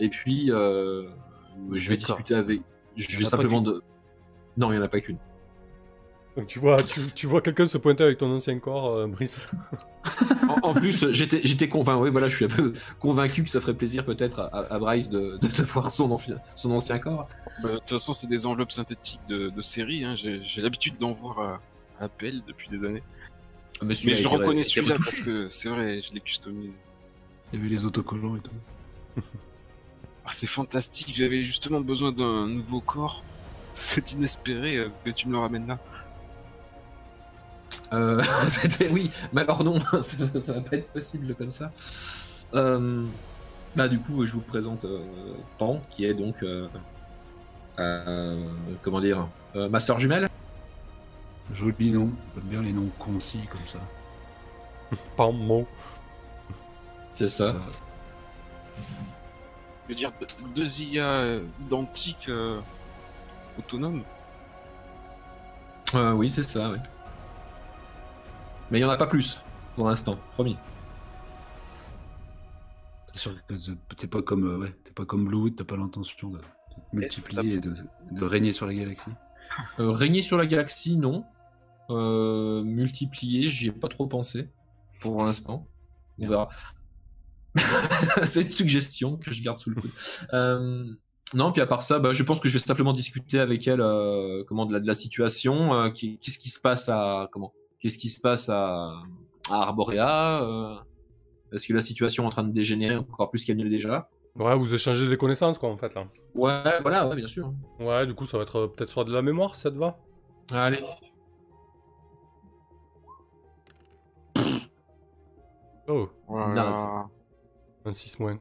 Et puis, euh, je vais discuter avec. Je vais simplement de. Non, il n'y en a pas qu'une. Donc, tu vois, tu, tu vois quelqu'un se pointer avec ton ancien corps, euh, Brice. En, en plus, j'étais, j'étais convaincu, oui, voilà, je suis un peu convaincu que ça ferait plaisir peut-être à, à Bryce de, de, de voir son, ancien- son ancien corps. Bah, De toute façon, c'est des enveloppes synthétiques de, de série. Hein. J'ai j'ai l'habitude d'en voir à, à Pelle depuis des années. Mais, Mais celui-là je reconnais celui-là parce que c'est vrai, je l'ai customisé. Il y avait les autocollants et tout. Ah, c'est fantastique, j'avais justement besoin d'un nouveau corps. C'est inespéré euh, que tu me le ramènes là. Euh, c'était oui, mais alors non, ça, ça va pas être possible comme ça. Euh, bah du coup, je vous présente euh, Pan, qui est donc euh, euh, comment dire, euh, ma sœur jumelle. Joli nom. J'aime bien les noms concis comme ça. Pan, mot. C'est ça. Je veux dire, deux- IA identiques, euh, autonomes. Euh, oui, c'est ça. ouais. Mais il y en a pas plus pour l'instant, promis. C'est sûr que t'es pas comme euh, ouais, t'es pas comme Blue, t'as pas l'intention de, de te multiplier et de, de régner sur la galaxie? Euh, régner sur la galaxie, non. Euh, multiplier, j'y ai pas trop pensé pour l'instant. On verra. C'est une suggestion que je garde sous le coude. Euh, non, puis à part ça, bah, je pense que je vais simplement discuter avec elle euh, comment de la, de la situation, euh, qu'est-ce qui se passe à comment, qu'est-ce qui se passe à, à Arborea, euh, est-ce que la situation est en train de dégénérer encore plus qu'elle ne l'est déjà? Ouais, vous échangez des connaissances, quoi, en fait, là. Ouais, voilà, ouais, bien sûr. Ouais, du coup, ça va être euh, peut-être sur de la mémoire, si ça te va. Allez. Oh, Voilà. un 6 moins.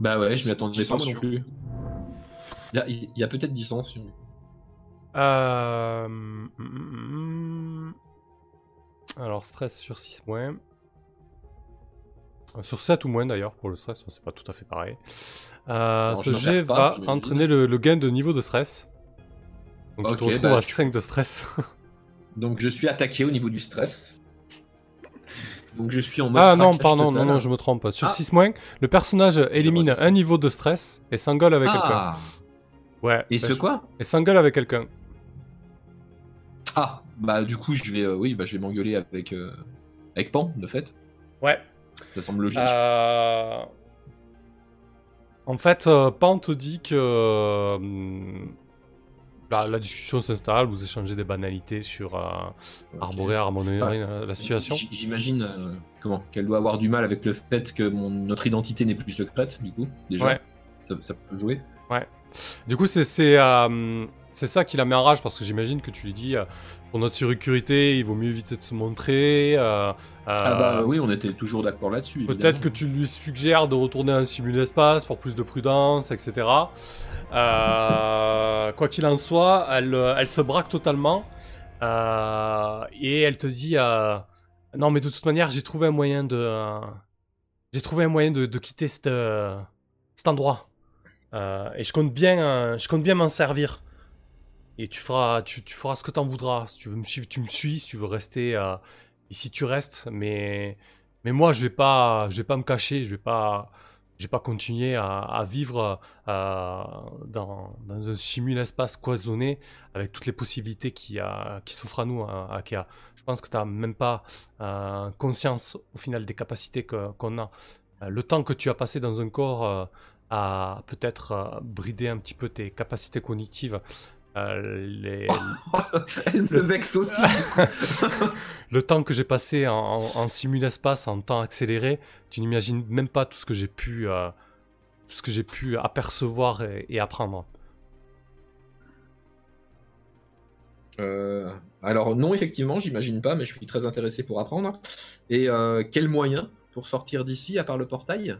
Bah ouais, je m'y attendais pas non plus. Il y a, il y a peut-être dissension. Euh... hum, hum, hum. Alors, stress sur 6 moins. Euh, Sur 7 ou moins d'ailleurs, pour le stress, c'est pas tout à fait pareil. Euh, Alors, ce jet va entraîner le, le gain de niveau de stress. Donc tu Ok, te retrouves bah, à je- 5 de stress. Donc je suis attaqué au niveau du stress. Donc je suis en mode. ah non, pardon, non, total. non, je me trompe. Sur Ah. 6 moins, le personnage élimine un niveau de stress et s'engueule avec quelqu'un. Ah Ouais. Et bah, ce je- quoi? Et s'engueule avec quelqu'un. Ah Bah du coup je vais, euh, oui, bah je vais m'engueuler avec euh, avec Pan de fait. Ouais. Ça semble logique. Euh, En fait, Pan te dit que la, la discussion s'installe, vous échangez des banalités sur euh, Ok. arborer, harmoniser Ah. la situation. J'imagine comment qu'elle doit avoir du mal avec le fait que mon, notre identité n'est plus secrète du coup déjà. Ouais. Ça, ça peut jouer. Du coup, c'est c'est ça qui la met en rage parce que j'imagine que tu lui dis pour notre sécurité, il vaut mieux éviter de se montrer. euh, Ah bah euh, oui, on était toujours d'accord là-dessus. Peut-être que tu lui suggères de retourner en simul-espace pour plus de prudence, etc. Euh, quoi qu'il en soit, elle, euh, elle se braque totalement. euh, et elle te dit euh, Non, mais de toute manière, j'ai trouvé un moyen de. euh, j'ai trouvé un moyen de, de quitter cette, euh, cet endroit. Euh, et je compte bien, euh, je compte bien m'en servir. Et tu feras, tu, feras ce que t'en voudras. Si tu veux me suivre, tu me suis. Si tu veux rester euh, ici, tu restes. Mais, mais moi, je vais pas, je vais pas me cacher. Je vais pas, j'ai pas continué à, à vivre euh, dans, un simul-espace cloisonné avec toutes les possibilités qui, euh, qui s'offrent à nous à, à Akea. Je pense que tu n'as même pas euh, conscience au final des capacités qu'on a. Le temps que tu as passé dans un corps a peut-être bridé un petit peu tes capacités cognitives. Euh, les- Elle me vexe aussi. le temps que j'ai passé en, en, en simul-espace, en temps accéléré, tu n'imagines même pas tout ce que j'ai pu, euh, tout ce que j'ai pu apercevoir et, et apprendre. Euh, alors non, effectivement, j'imagine pas, mais je suis très intéressé pour apprendre. Et euh, quel moyen pour sortir d'ici à part le portail?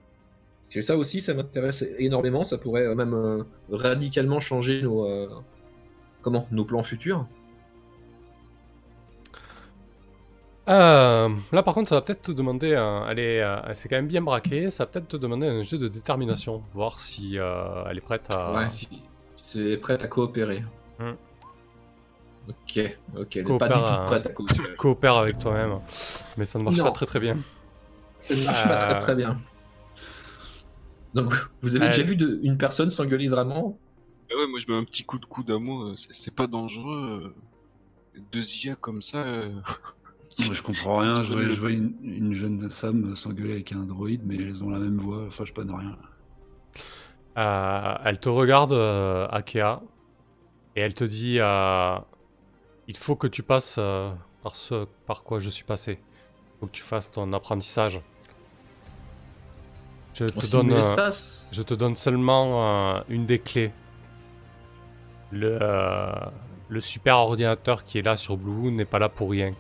Parce que ça aussi, ça m'intéresse énormément. Ça pourrait même euh, radicalement changer nos euh, comment nos plans futurs. Euh, là, par contre, ça va peut-être te demander, un- elle est, euh, c'est quand même bien braqué, ça va peut-être te demander un jeu de détermination, voir si euh, elle est prête à. Ouais, si c'est prête à coopérer. Hmm. Ok, ok, elle est Coopère pas du tout prête à coopérer. coopère avec toi-même, mais ça ne marche Non. pas très très bien. Ça ne marche pas très très bien. Donc, vous avez Elle- déjà vu de- une personne s'engueuler vraiment Ah ouais, moi je mets un petit coup de coude à moi, euh, c'est- pas dangereux. euh, Deux IA comme ça. euh, Moi, je comprends rien. Je vois, connaît. je vois une, une jeune femme s'engueuler avec un droïde, mais elles ont la même voix. Enfin, je sais pas de rien. Euh, elle te regarde, euh, Akea, et elle te dit euh, Il faut que tu passes euh, par ce par quoi je suis passé. Il faut que tu fasses ton apprentissage. Je te donne, euh, je te donne seulement euh, une des clés. Le, euh, le super ordinateur qui est là sur Blue n'est pas là pour rien.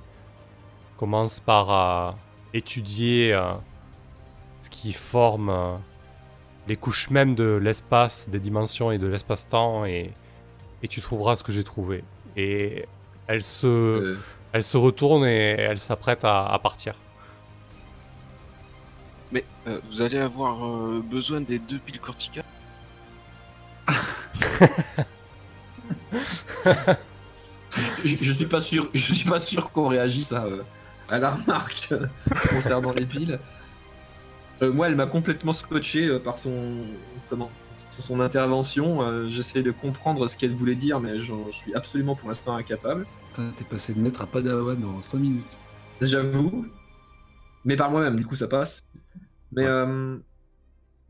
Commence par euh, étudier euh, ce qui forme euh, les couches même de l'espace, des dimensions et de l'espace-temps et, et tu trouveras ce que j'ai trouvé. Et elle se, Euh, elle se retourne et elle s'apprête à, à partir. Mais euh, vous allez avoir euh, besoin des deux piles corticales? je, je suis pas sûr, je suis pas sûr qu'on réagisse à, à la remarque concernant les piles. Euh, moi, elle m'a complètement scotché euh, par son comment son intervention. Euh, J'essaie de comprendre ce qu'elle voulait dire, mais je suis absolument pour l'instant incapable. T'es passé de maître à Padawan en 5 minutes. J'avoue. Mais par moi-même, du coup, ça passe. Mais, euh,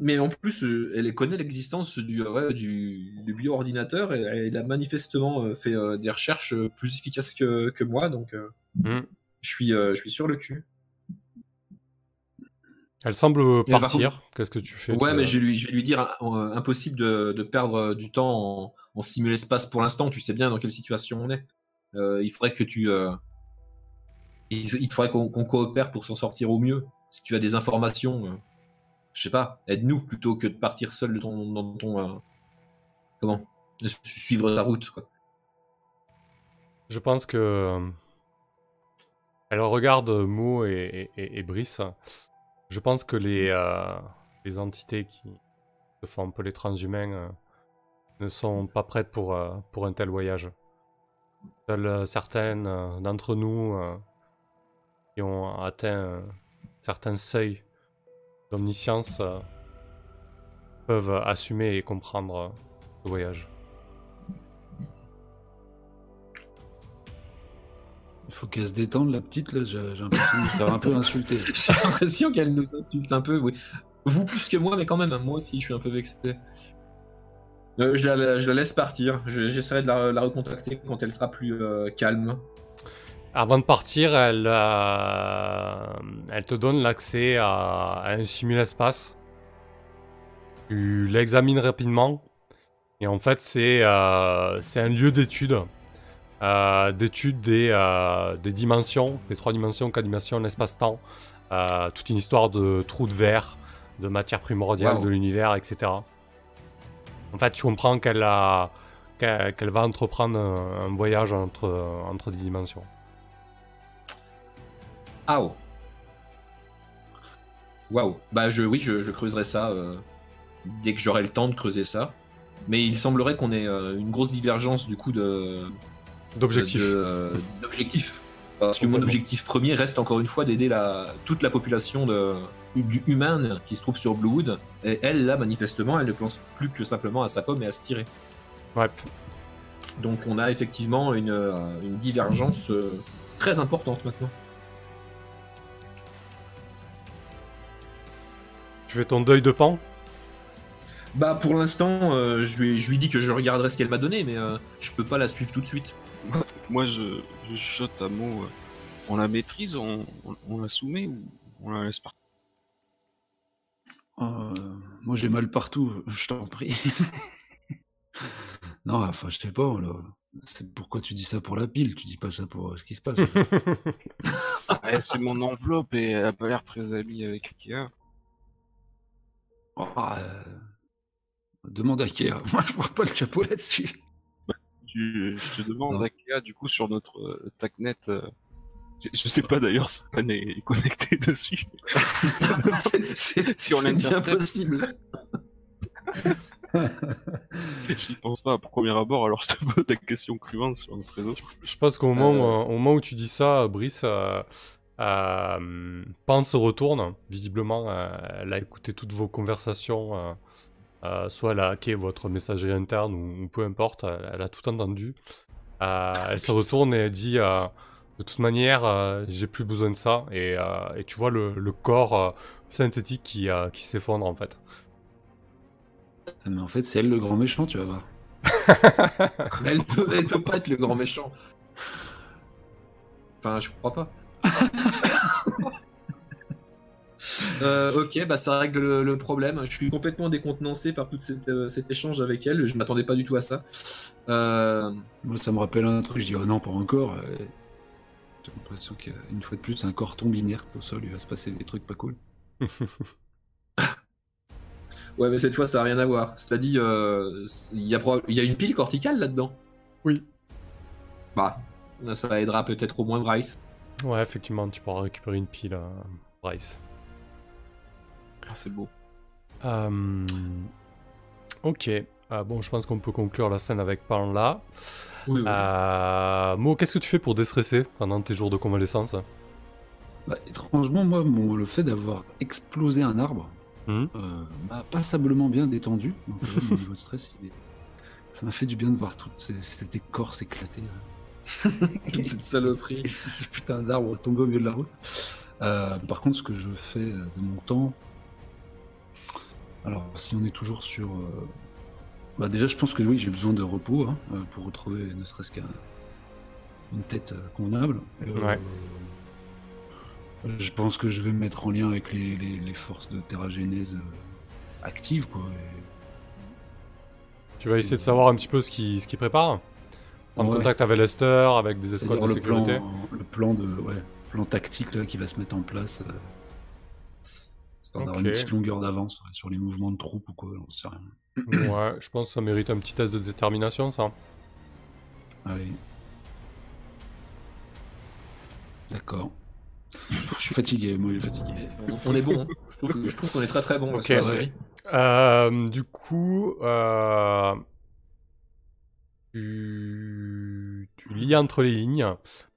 mais en plus, euh, elle connaît l'existence du, euh, ouais, du, du bio-ordinateur et elle a manifestement euh, fait euh, des recherches plus efficaces que, que moi, donc euh, Hmm. je, suis, euh, je suis sur le cul. Elle semble par partir. Qu'est-ce que tu fais Ouais, tu- mais je vais lui, je vais lui dire impossible de, de perdre du temps en, en simul-espace pour l'instant. Tu sais bien dans quelle situation on est. Il faudrait que tu. il, faudrait qu'on coopère pour s'en sortir au mieux. Si tu as des informations, je sais pas, aide-nous plutôt que de partir seul dans ton. euh, comment? Suivre la route, quoi. Je pense que. euh, Elle regarde Mo et, Brice. Je pense que les, euh, les entités qui se font un peu les transhumains euh, ne sont pas prêtes pour, euh, pour un tel voyage. Seules euh, certaines euh, d'entre nous euh, qui ont atteint un certain seuil d'omniscience euh, peuvent assumer et comprendre euh, ce voyage. Il faut qu'elle se détende, la petite, là. J'ai l'impression de faire un peu insulter. J'ai l'impression qu'elle nous insulte un peu, oui. Vous plus que moi, mais quand même, hein, moi aussi, je suis un peu vexé. Euh, je, la, je la laisse partir. Je- J'essaierai de la, la recontacter quand elle sera plus euh, calme. Avant de partir, elle, euh, elle te donne l'accès à, à un simul-espace. Tu l'examines rapidement. Et en fait, c'est euh, un lieu d'étude. Euh, d'étude des, des dimensions, des trois dimensions, quatre dimensions, l'espace-temps. Toute une histoire de trous de verre, de matière primordiale Wow. de l'univers, etc. En fait, tu comprends qu'elle a qu'elle qu'elle va entreprendre un, un voyage entre, entre des dimensions. Ah oh. Waouh. Bah je, oui, je, je creuserai ça euh, dès que j'aurai le temps de creuser ça. Mais il semblerait qu'on ait euh, une grosse divergence du coup de D'objectif. de- euh, d'objectifs. Parce que mon objectif premier reste encore une fois d'aider la, toute la population de, du humain qui se trouve sur Bluewood. Et elle, là, manifestement, elle ne pense plus que simplement à sa pomme et à se tirer. Ouais. Donc on a effectivement une, une divergence très importante maintenant. Tu fais ton deuil de pan? Bah pour l'instant, euh, je, lui, je lui dis que je regarderai ce qu'elle m'a donné, mais euh, je peux pas la suivre tout de suite. Moi, je, je chuchote à mot. euh, On la maîtrise, on, on, on la soumet ou on la laisse partir Euh, moi j'ai mal partout, je t'en prie. non, enfin je sais pas, là. C'est pourquoi tu dis ça pour la pile, tu dis pas ça pour euh, ce qui se passe. Ouais, C'est mon enveloppe et elle a pas l'air très amie avec Ikea. Ah, euh, demande à Ikea, moi je porte pas le chapeau là-dessus. Tu- je te demande, Non. Ikea, du coup, sur notre euh, TACnet. euh, je, je sais pas d'ailleurs si on est connecté dessus. C'est- Si on c'est bien l'intercepte. possible. J'y pense pas à premier abord, alors je te pose ta question clivante sur notre réseau. Je pense qu'au moment, euh, au moment où tu dis ça, Brice euh, euh, pense se retourne. Visiblement, euh, elle a écouté toutes vos conversations. euh, euh, soit elle a hacké votre messagerie interne ou, ou peu importe. Elle, elle a tout entendu. Euh, elle se retourne et elle dit euh, De toute manière, euh, j'ai plus besoin de ça. Et, euh, et tu vois le, le corps euh, synthétique qui, euh, qui s'effondre en fait. Mais en fait c'est elle le grand méchant, tu vas voir. Elle peut, elle peut pas être le grand méchant. Enfin, je crois pas. Euh, ok, bah ça règle le, le problème. Je suis complètement décontenancé par tout cet, euh, cet échange avec elle. Je m'attendais pas du tout à ça. Euh, Moi ça me rappelle un truc, je dis oh non pas encore. J'ai l'impression qu'une fois de plus un corps tombe inerte au sol, il va se passer des trucs pas cool. ouais, mais cette fois, ça a rien à voir. Cela dit, euh, il y, y a une pile corticale là-dedans. Oui. Bah, ça aidera peut-être au moins Bryce. Ouais, effectivement, tu pourras récupérer une pile, euh, Bryce. Ah, c'est beau. Euh, Ok. Euh, bon, je pense qu'on peut conclure la scène avec Pan là. Oui, oui. Euh, Mo, qu'est-ce que tu fais pour déstresser pendant tes jours de convalescence Bah, étrangement, moi, mon- le fait d'avoir explosé un arbre Hmm euh, m'a passablement bien détendu. Donc, euh, mon niveau de stress, il est- ça m'a fait du bien de voir toute ces- cette écorce éclater. là. Toute cette saloperie. Et ces ces putains d'arbres tombés au milieu de la route. Euh, par contre, ce que je fais euh, de mon temps. Alors, si on est toujours sur. euh, Bah, déjà, je pense que oui, j'ai besoin de repos hein, euh, pour retrouver ne serait-ce qu'une tête euh, convenable. Euh, Ouais. Je pense que je vais me mettre en lien avec les, les- les forces de terragénèse euh, actives, quoi. et- Tu vas essayer de savoir un petit peu ce qu'ils ce qu'ils préparent En Ouais. contact avec Lester, avec des escouades de le plan, le plan de, ouais, plan tactique là, qui va se mettre en place, euh, histoire d'avoir une petite longueur d'avance ouais, sur les mouvements de troupes ou quoi, j'en sais rien. Ouais, je pense que ça mérite un petit test de détermination, ça. Allez. D'accord. Je suis fatigué, moi, je suis fatigué. On- On est bon. hein. Je trouve, qu'on est très très bon là, Ok. sur la Ouais. Euh, du coup, euh, tu... lis entre les lignes.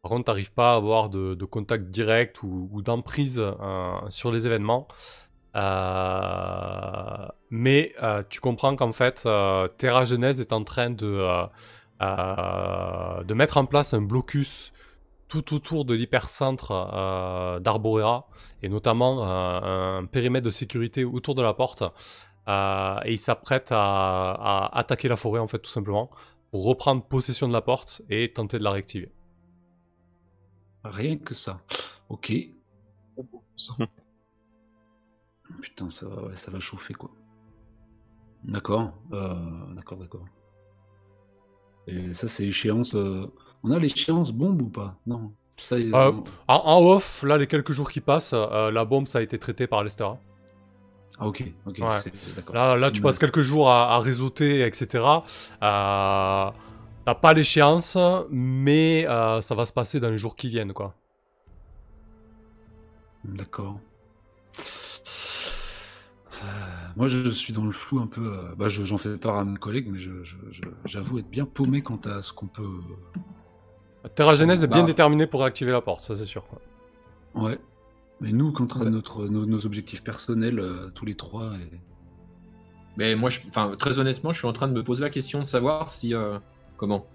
Par contre, tu n'arrives pas à avoir de, contact direct ou, d'emprise euh, sur les événements. Euh, mais euh, tu comprends qu'en fait, Terra Genèse est en train de, de mettre en place un blocus tout autour de l'hypercentre d'Arborera et notamment un périmètre de sécurité autour de la porte. Et il s'apprête à, à attaquer la forêt en fait tout simplement pour reprendre possession de la porte et tenter de la réactiver. Rien que ça. Ok. Putain, ça va, ouais, ça va chauffer, quoi. D'accord. euh, d'accord, d'accord. Et ça, c'est échéance. euh, On a l'échéance bombe ou pas? Non. Ça, Euh, on- En, en off, là les quelques jours qui passent, euh, la bombe ça a été traité par Lester. Ah, ok, ok. Ouais. Là, là tu passes quelques jours à, à réseauter, etc. Euh, T'as pas l'échéance, mais euh, ça va se passer dans les jours qui viennent, quoi. D'accord. Euh, Moi, je suis dans le flou un peu. euh, Bah, je- j'en fais part à mes collègues, mais j'avoue être bien paumé quant à ce qu'on peut. Terra Genèse est bien Bah. déterminé pour réactiver la porte, ça c'est sûr. Quoi. Ouais. Mais nous, contre Ouais. notre, nos, nos objectifs personnels, euh, tous les trois, et... Mais moi, je, enfin, très honnêtement, je suis en train de me poser la question de savoir si, euh, comment,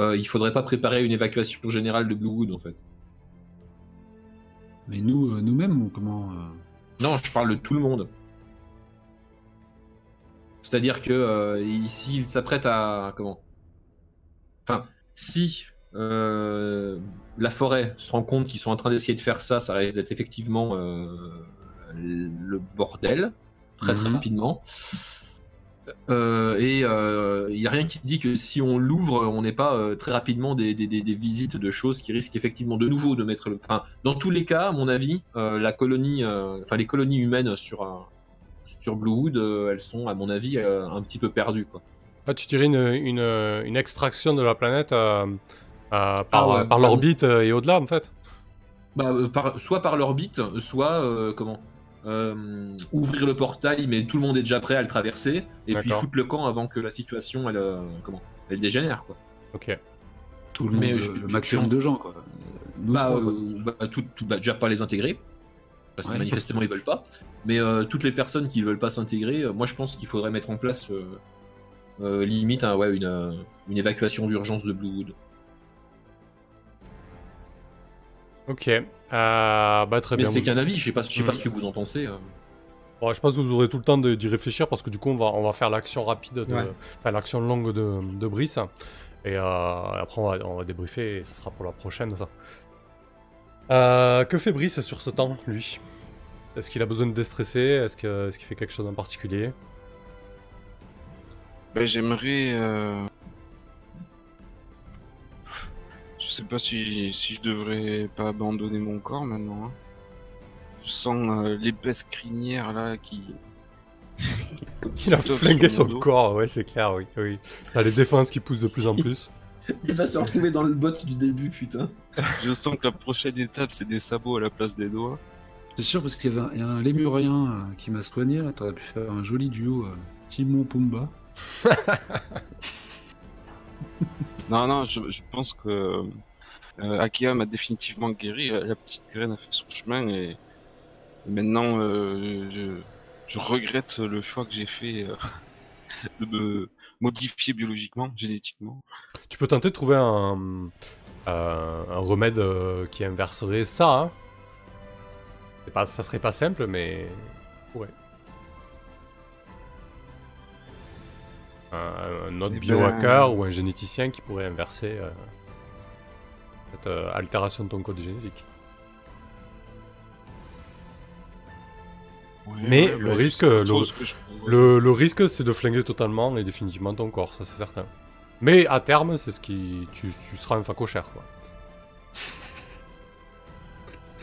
euh, il faudrait pas préparer une évacuation générale de Bluewood en fait. mais nous, euh, nous-mêmes, ou comment euh, Non, je parle de tout le monde. C'est-à-dire que euh, ici, il s'apprête à comment? Enfin, si la forêt se rend compte qu'ils sont en train d'essayer de faire ça, ça risque d'être effectivement euh, le bordel très très Mhm. rapidement. Euh, et il n'y a rien qui dit que si on l'ouvre, on n'est pas euh, très rapidement des, des- des- des visites de choses qui risquent effectivement de nouveau de mettre le. Enfin, dans tous les cas, à mon avis, euh, la colonie, euh, enfin les colonies humaines sur euh, sur Bluewood, euh, elles sont, à mon avis, euh, un petit peu perdues. Quoi. Ah, tu dirais une, une, une extraction de la planète euh, euh, par, Ah ouais, par bah l'orbite euh, et au-delà, en fait. Bah, euh, par- soit par l'orbite, soit euh, comment euh, ouvrir le portail, mais tout le monde est déjà prêt à le traverser, et puis foutre le camp avant que la situation elle, euh, comment elle dégénère. Quoi. Ok. tout le monde, Mais le- je- le maximum je- de gens, quoi. Nous Bah, trois, quoi. euh, bah, tout, tout- bah, déjà pas les intégrer, parce que manifestement ils veulent pas. Mais euh, toutes les personnes qui veulent pas s'intégrer, euh, moi je pense qu'il faudrait mettre en place euh, euh, limite ouais, une, euh, une évacuation d'urgence de Bluewood. Ok. Euh, bah, très Mais bien. c'est qu'un avis, je sais pas, je sais pas Hmm. ce que vous en pensez. euh. Bon, je pense que vous aurez tout le temps de- d'y réfléchir parce que du coup, on va, on va faire l'action rapide, de, Ouais. enfin l'action longue de, de Brice. Et euh, après, on va, on va débriefer et ce sera pour la prochaine, ça. Euh, que fait Brice sur ce temps, lui? Est-ce qu'il a besoin de déstresser? Est-ce que- est-ce qu'il fait quelque chose en particulier? Ben, j'aimerais. euh, Je sais pas si, si je devrais pas abandonner mon corps maintenant. hein. Je sens euh, l'épaisse crinière là qui. Il a flingué son corps, ouais, c'est clair, oui. oui. T'as les défenses qui poussent de plus en plus. Il va se retrouver dans le bot du début, putain. Je sens que la prochaine étape c'est des sabots à la place des doigts. C'est sûr, parce qu'il y avait un, il y a un lémurien euh, qui m'a soigné, là. T'aurais pu faire un joli duo euh, Timon Pumba. Non, non, je, pense que euh, Akia m'a définitivement guéri. La petite graine a fait son chemin et maintenant euh, je, regrette le choix que j'ai fait euh, de me modifier biologiquement, génétiquement. Tu peux tenter de trouver un, euh, un remède qui inverserait ça. Hein. Pas, ça serait pas simple, mais. Ouais. Un, un autre Eh biohacker ben- ou un généticien qui pourrait inverser euh, cette euh, altération de ton code génétique. Mais le bah, risque, le- ce Le, le risque, c'est de flinguer totalement et définitivement ton corps, ça c'est certain. Mais à terme, c'est ce qui. Tu, tu seras un facochère, quoi.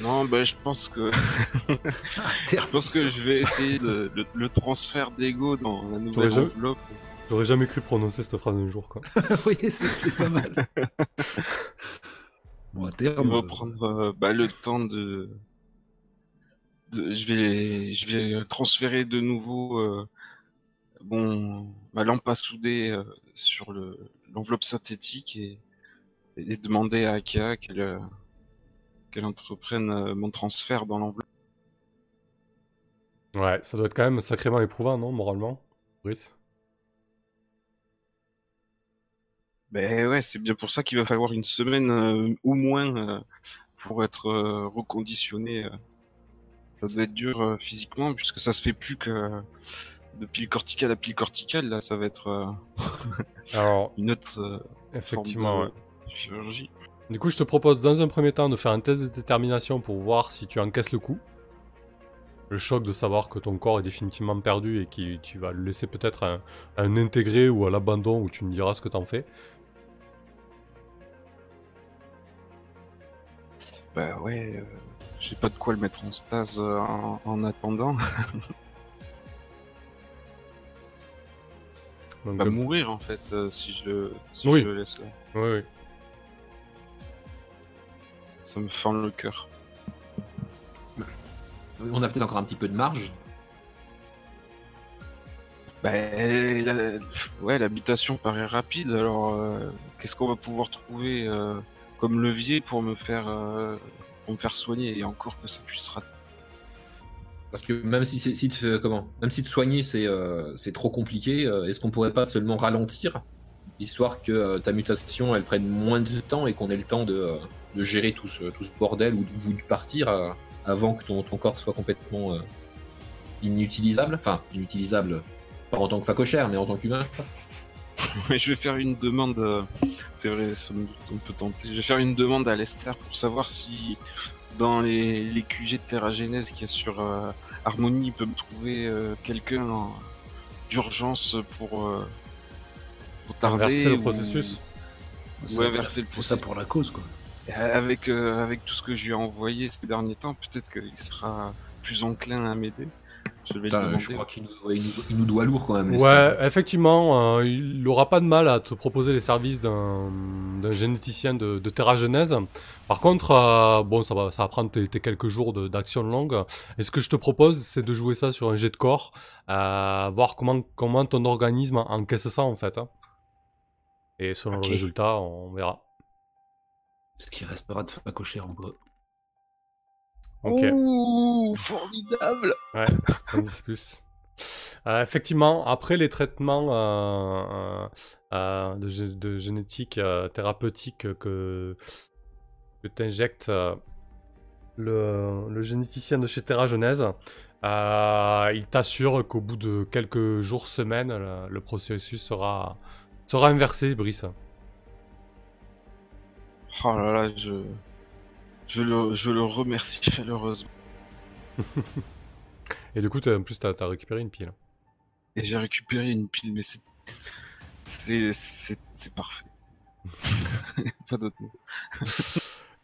Non, bah, je pense que je pense que je vais essayer de, le, le transfert d'ego dans la nouvelle enveloppe. J'aurais jamais cru prononcer cette phrase un jour, quoi. oui, c'est pas mal. bon, à On terme. va prendre euh, bah, le temps de... de- je vais je vais transférer de nouveau euh, bon ma lampe à souder euh, sur le l'enveloppe synthétique et, et demander à Akia qu'elle euh, qu'elle entreprenne euh, mon transfert dans l'enveloppe. Ouais, ça doit être quand même sacrément éprouvant, non, moralement, Brice? Ben ouais, c'est bien pour ça qu'il va falloir une semaine euh, au moins euh, pour être euh, reconditionné. Ça doit être dur physiquement puisque ça se fait plus que de pile corticale à pile corticale. Là, ça va être Alors, une autre effectivement, forme ouais. chirurgie. Du coup, je te propose dans un premier temps de faire un test de détermination pour voir si tu encaisses le coup. Le choc de savoir que ton corps est définitivement perdu et que tu vas le laisser peut-être à, un- à un intégré ou à l'abandon où tu me diras ce que t'en fais. Bah ouais, euh, j'ai pas de quoi le mettre en stase euh, en, en attendant. Donc, Il va mourir en fait euh, si je le si Oui. je le laisse là. oui, oui. Ça me fend le cœur. On a peut-être encore un petit peu de marge. Bah, la- ouais, l'habitation paraît rapide. Alors, euh, qu'est-ce qu'on va pouvoir trouver euh, comme levier pour me faire euh, pour me faire soigner et encore que ça puisse rater. Parce que même si, c'est- te, comment, même si te soigner c'est euh, c'est trop compliqué, euh, est-ce qu'on pourrait pas seulement ralentir, histoire que ta mutation elle prenne moins de temps et qu'on ait le temps de, de gérer tout ce, tout ce bordel ou, de- de partir avant que ton, ton corps soit complètement inutilisable Enfin, inutilisable, pas en tant que facochère, mais en tant qu'humain. Mais je vais faire une demande, euh, c'est vrai, on peut tenter. Je vais faire une demande à Lester pour savoir si dans les, les QG de Terragenèse qu'il y a sur euh, Harmonie, il peut me trouver euh, quelqu'un en- d'urgence pour, euh, pour tarder. Inverser le processus. ou inverser le Tout ça processus. pour la cause, quoi. Avec, euh, avec tout ce que je lui ai envoyé ces derniers temps, peut-être qu'il sera plus enclin à m'aider. Je Putain, je crois qu'il nous, ouais, il nous- il nous doit lourd quand même. Ouais, effectivement, euh, il n'aura pas de mal à te proposer les services d'un généticien de, de Terra Genèse. Par contre, euh, bon, ça va, ça va prendre tes, tes quelques jours de- d'action longue. Et ce que je te propose, c'est de jouer ça sur un jet de corps, euh, voir comment, comment ton organisme encaisse ça en fait. hein. Et selon le résultat, on verra. Ce qui restera de facochère en bas. Ouh, formidable Ouais, 110 plus. Euh, effectivement, après les traitements euh, euh, de, gé- de génétique thérapeutique que, euh, le, le généticien de chez Terra Genèse, il t'assure qu'au bout de quelques jours, semaines, le, le processus sera, sera inversé, Brice. Oh là là, je, je, le, je le remercie chaleureusement. Et du coup, en plus, t'as as récupéré une pile. Et j'ai récupéré une pile, mais c'est. C'est. Parfait. Pas d'autre mot.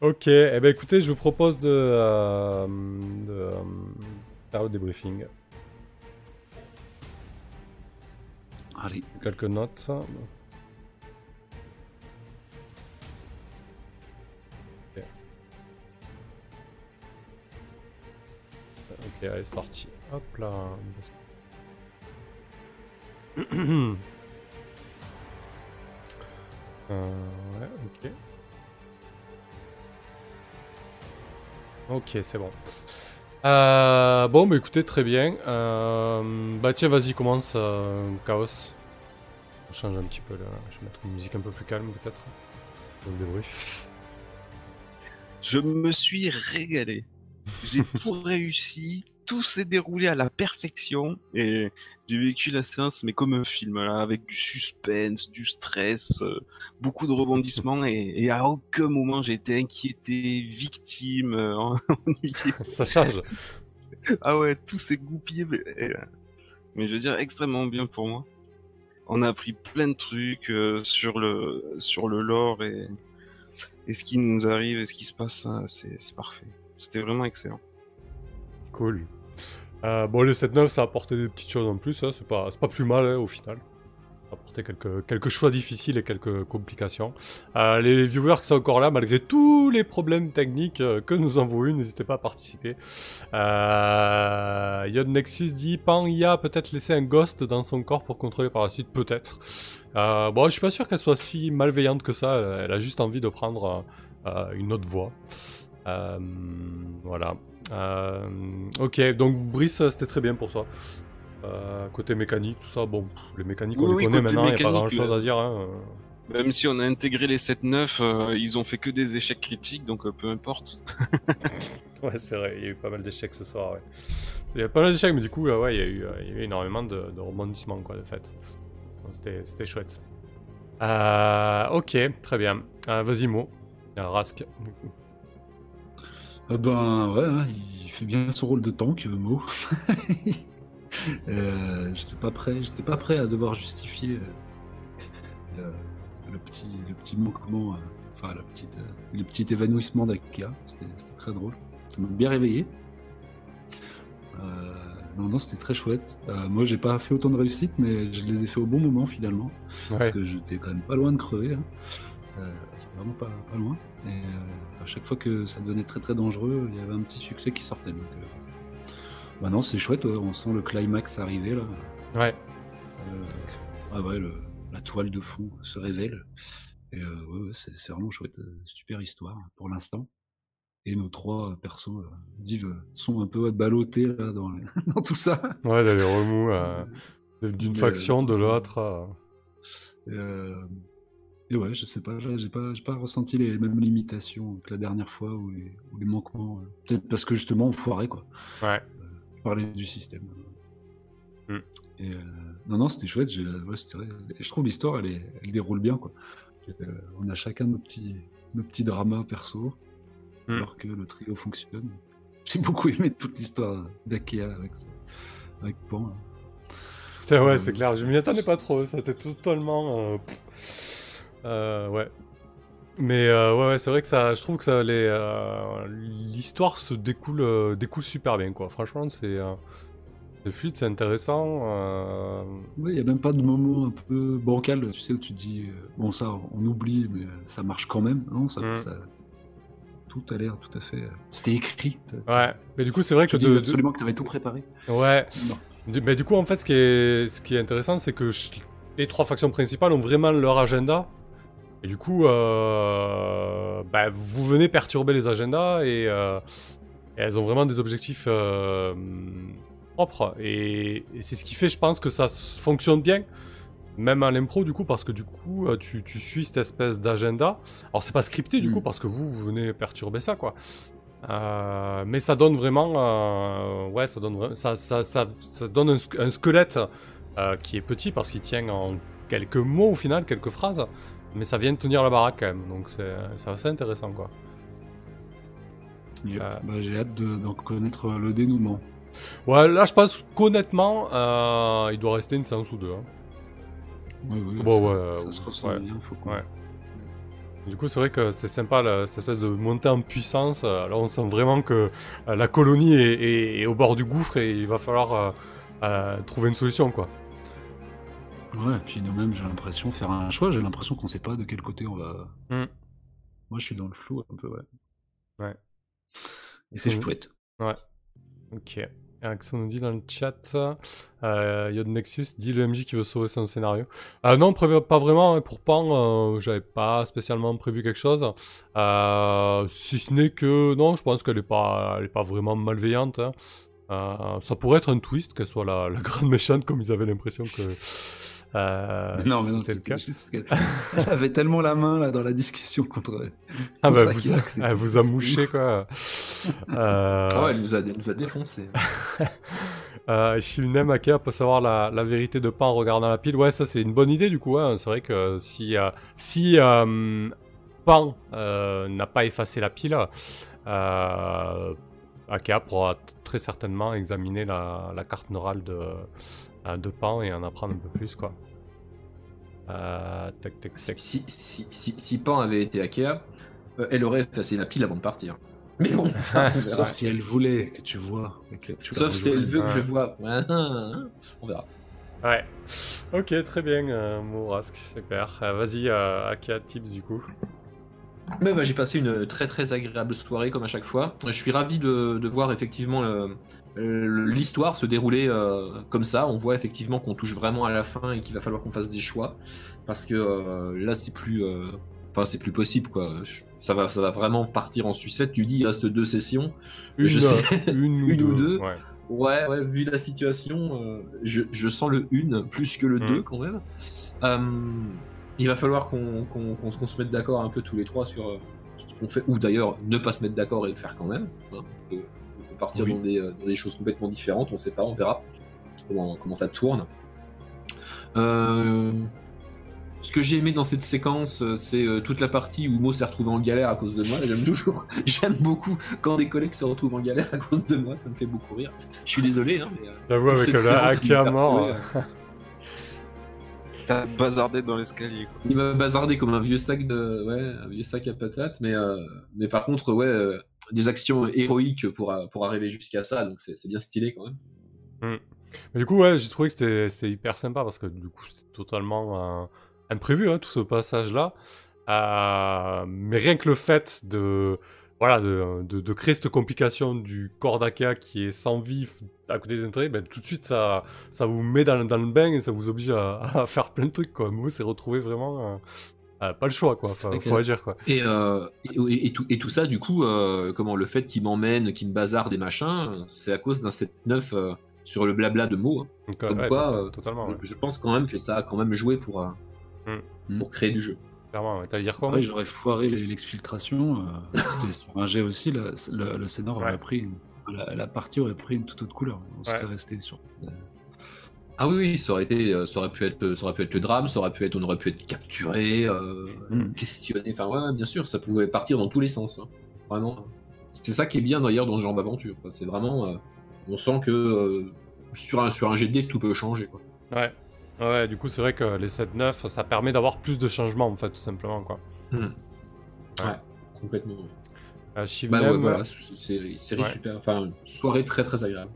Ok, eh ben écoutez, je vous propose de, euh, de euh, faire le débriefing. Allez, Quelques notes. Ok, allez, c'est parti. Hop là. Euh, ouais, ok. Ok, c'est bon. Euh, bon, bah écoutez, très bien. Euh, bah tiens, vas-y, commence, Chaos. On change un petit peu là. Je vais mettre une musique un peu plus calme peut-être. Je me suis régalé. J'ai tout réussi, tout s'est déroulé à la perfection et j'ai vécu la séance mais comme un film là, avec du suspense, du stress, euh, beaucoup de rebondissements et, et à aucun moment j'ai été inquiété, victime, euh, ennuyé. Ça change. Ah ouais, tout s'est goupillé, mais, euh, mais je veux dire extrêmement bien pour moi. On a appris plein de trucs euh, sur le sur le lore et, et ce qui nous arrive et ce qui se passe, c'est parfait. C'était vraiment excellent. Cool. Euh, bon, le 7-9, ça a apporté des petites choses en plus. hein, C'est pas, pas plus mal hein, au final. Ça a apporté quelques, quelques choix difficiles et quelques complications. Euh, les viewers qui sont encore là, malgré tous les problèmes techniques euh, que nous avons eu, n'hésitez pas à participer. Euh, Yod Nexus dit Pan a peut-être laissé un ghost dans son corps pour contrôler par la suite, peut-être. Bon, je suis pas sûr qu'elle soit si malveillante que ça. Elle, a juste envie de prendre une autre voie. Euh, voilà. Euh, ok, donc Brice, c'était très bien pour toi. Euh, côté mécanique, tout ça, bon, les mécaniques, on Oui, les connaît maintenant, il n'y a pas grand chose à dire. Hein. Même si on a intégré les 7-9, euh, ils ont fait que des échecs critiques, donc euh, peu importe. Ouais, c'est vrai, il y a eu pas mal d'échecs ce soir, ouais. Il y a pas mal d'échecs, mais du coup, euh, ouais, il y a eu, il y a eu énormément de, de rebondissements, quoi, de fait. C'était chouette. Ok, très bien. Vas-y, Mo. Rask. du coup. Euh, ben ouais, hein, il fait bien son rôle de tank, euh, Mo. euh, j'étais pas prêt, j'étais pas prêt à devoir justifier euh, le, le petit, le petit manquement, enfin la petite, euh, le petit évanouissement d'Akia. C'était très drôle. Ça m'a bien réveillé. Non, non, c'était très chouette. Moi, j'ai pas fait autant de réussite, mais je les ai fait au bon moment finalement. Ouais. parce que j'étais quand même pas loin de crever. hein. Euh, C'était vraiment pas, pas loin. Et euh, à chaque fois que ça devenait très très dangereux, il y avait un petit succès qui sortait. Donc, euh, bah non, c'est chouette, ouais, on sent le climax arriver là. Ouais. Ah ouais, le- la toile de fond se révèle. Et ouais, c'est vraiment chouette, super histoire pour l'instant. Et nos trois persos vivent, sont un peu ballottés là, dans, les- dans tout ça. Ouais, il y a les remous euh, d'une faction, de l'autre. euh. Euh, et ouais, je sais pas, j'ai pas, j'ai pas ressenti les mêmes limitations que la dernière fois ou les, ou les manquements. euh, Peut-être parce que justement on foirait quoi. Ouais. Je parlais du système. Hmm. Et euh, non, non, c'était chouette. ouais, c'était. Et je trouve l'histoire, elle, est- elle déroule bien quoi. Euh, on a chacun nos petits, nos petits dramas perso, Hmm. alors que le trio fonctionne. J'ai beaucoup aimé toute l'histoire d'Akea avec, avec Pan. Putain, ouais, Euh, c'est clair. Je m'y attendais pas trop. Ça était totalement. euh, pff. Euh, ouais. Mais euh, ouais, ouais, c'est vrai que ça, je trouve que ça, les, euh, l'histoire se découle, découle super bien, quoi. Franchement, c'est, c'est fluide, c'est intéressant. Ouais, il n'y a même pas de moment un peu bancal, tu sais, où tu te dis, bon, ça, on oublie, mais ça marche quand même. Non, ça, Mm. ça- tout a l'air tout à fait. C'était écrit. Ouais. Mais du coup, c'est vrai Tu que dis de, de- absolument que tu avais tout préparé. ouais. Non. Du, mais du coup, en fait, ce qui est, ce qui est intéressant, c'est que les trois factions principales ont vraiment leur agenda. Et du coup, euh, bah, vous venez perturber les agendas et, euh, et elles ont vraiment des objectifs euh, propres. Et, et c'est ce qui fait, je pense, que ça fonctionne bien, même à l'impro, du coup, parce que du coup, tu, tu suis cette espèce d'agenda. Alors, c'est pas scripté, du Mm. coup, parce que vous, vous venez perturber ça, quoi. Mais ça donne vraiment, ouais, ça donne, vra- ça, ça, ça, ça donne un, squelette qui est petit parce qu'il tient en quelques mots au final, quelques phrases, mais ça vient de tenir la baraque quand même, donc c'est c'est assez intéressant quoi. Yep. Euh. Bah, J'ai hâte de- connaître le dénouement. Ouais, là je pense qu'honnêtement, euh, il doit rester une séance ou deux. hein. Oui, oui, Bon, ça, ouais, ça euh, se ressent ouais. bien. Faut qu'on- Ouais. Du coup, c'est vrai que c'était sympa là, cette espèce de montée en puissance. euh, Là, on sent vraiment que euh, la colonie est, est- est au bord du gouffre et il va falloir euh, euh, trouver une solution quoi. Ouais, et puis nous-mêmes, j'ai l'impression faire un choix. J'ai l'impression qu'on sait pas de quel côté on va. Mm. Moi, je suis dans le flou un peu, ouais. Ouais. Et c'est chouette. Ok. Axon nous dit dans le chat, euh, Yod Nexus dit le MJ qui veut sauver son scénario. Euh, non, prévu- pas vraiment. hein, Pour Pan, euh, j'avais pas spécialement prévu quelque chose. Euh, si ce n'est que, non, je pense qu'elle est pas, elle est pas vraiment malveillante. hein. Euh, ça pourrait être un twist qu'elle soit la, la grande méchante comme ils avaient l'impression que euh, non, mais non, c'était le cas. elle avait tellement la main là dans la discussion contre. Ah bah, vous, elle vous a mouché quoi. Euh, ouais, elle nous a, elle nous a défoncé. Euh, Shilnem Akea peut savoir la, la vérité de Pan en regardant la pile. Ouais, ça c'est une bonne idée du coup. hein. C'est vrai que si, euh, si euh, Pan euh, n'a pas effacé la pile, euh, Akea pourra très certainement examiner la, la carte neurale de, euh, de Pan et en apprendre un peu plus quoi. Euh, tac, tac, Si, tac. si, si, si, si Pan avait été Akea, euh, elle aurait effacé la pile avant de partir. Mais bon, ça, on verra. Sauf si elle voulait que tu vois. que tu Sauf si elle veut que je vois. On verra. Ouais. Ok, très bien, euh, Mourask, super. Euh, Vas-y, euh, Akea Tips du coup. Bah, j'ai passé une très très agréable soirée comme à chaque fois. Je suis ravi de, de voir effectivement l'histoire se dérouler euh, comme ça. On voit effectivement qu'on touche vraiment à la fin et qu'il va falloir qu'on fasse des choix parce que euh, là c'est plus, euh, enfin c'est plus possible quoi. Je- Ça va, ça va vraiment partir en sucette. Tu dis il reste deux sessions. Une, Je sais. une, ou, Une ou deux. deux. Ouais. Ouais, ouais, vu la situation, je, je sens le une plus que le Mm. deux quand même. Il va falloir qu'on qu'on se mette d'accord un peu tous les trois sur, euh, sur ce qu'on fait, ou d'ailleurs ne pas se mettre d'accord et le faire quand même. hein. On peut- on peut partir Oui. dans, des, euh, dans des choses complètement différentes, on sait pas, on verra comment, comment ça tourne. Euh, ce que j'ai aimé dans cette séquence, c'est toute la partie où Mo s'est retrouvé en galère à cause de moi. J'aime toujours, j'aime beaucoup quand des collègues se retrouvent en galère à cause de moi, ça me fait beaucoup rire. Je suis désolé, hein, mais. J'avoue, avec cette la mort. retrouvé, euh, T'as bazardé dans l'escalier, quoi. Il m'a bazardé comme un vieux sac de, ouais, un vieux sac à patates, mais, euh, mais par contre, ouais, euh, des actions héroïques pour, euh, pour arriver jusqu'à ça, donc c'est c'est bien stylé quand même. Mais du coup, ouais, j'ai trouvé que c'était c'était hyper sympa parce que du coup, c'était totalement euh, imprévu, hein, tout ce passage-là. Euh, mais rien que le fait de, voilà, de, de, de créer cette complication du corps d'Akea qui est sans vie à côté des intérêts, ben, tout de suite, ça, ça vous met dans, dans le bain et ça vous oblige à, à faire plein de trucs. Quoi. Moi, c'est retrouvé vraiment euh, euh, pas le choix, quoi. Faut, vrai faut agir, quoi. Et, euh, et, et tout, et tout ça, du coup, comment le fait qu'il m'emmène, qu'il me bazarde des machins, c'est à cause d'un 7-9 euh, sur le blabla de mots. hein. Donc, Comme ouais, quoi, totalement, Je, ouais. je pense quand même que ça a quand même joué pour, Hmm. pour créer du jeu. Clairement, ouais. T'allais dire quoi Après, moi j'aurais foiré l'exfiltration. euh, C'était sur un jet aussi. là, le, le scénar aurait Ouais. pris. une- la, la partie aurait pris une toute autre couleur. On Ouais. serait resté sur. Ah oui, oui, ça aurait été, euh, ça aurait pu être, ça aurait pu être le drame, ça aurait pu être, on aurait pu être capturé, euh, Mm. questionné. Enfin, ouais, bien sûr, ça pouvait partir dans tous les sens. hein. Vraiment. C'est ça qui est bien d'ailleurs dans ce genre d'aventure. C'est vraiment, euh, on sent que euh, sur un sur un GD tout peut changer. Quoi. Ouais. Ouais, du coup, c'est vrai que les 7-9, ça permet d'avoir plus de changements, en fait, tout simplement, quoi. Ouais, complètement. Euh, Bah ouais, voilà, c'est c'est- série Ouais. super. Enfin, soirée très très agréable.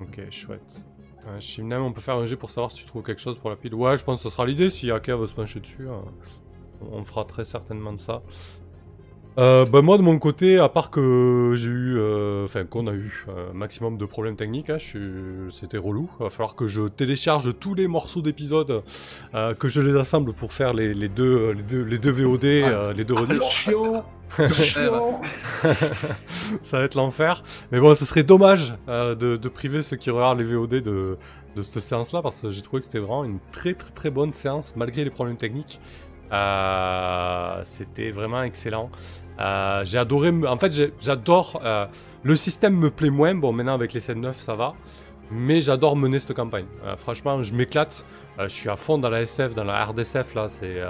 Ok, chouette. Euh, on peut faire un jet pour savoir si tu trouves quelque chose pour la pile. Ouais, je pense que ce sera l'idée. Si Aka veut se pencher dessus, euh, on fera très certainement de ça. Euh, bah moi de mon côté, à part que j'ai eu, euh, enfin qu'on a eu un maximum de problèmes techniques, hein, c'était relou. Il va falloir que je télécharge tous les morceaux d'épisodes, euh, que je les assemble pour faire les, les deux, les deux, les deux VOD, Ah. euh, les deux chiant ça va être l'enfer. Mais bon, ce serait dommage euh, de, de priver ceux qui regardent les VOD de, de cette séance-là, parce que j'ai trouvé que c'était vraiment une très très très bonne séance, malgré les problèmes techniques. Euh, c'était vraiment excellent. Euh, j'ai adoré. En fait, j'adore. euh, le système me plaît moins. Bon, maintenant avec les 7-9, ça va. Mais j'adore mener cette campagne. Franchement, je m'éclate. Je suis à fond dans la SF, dans la RDSF. Là, c'est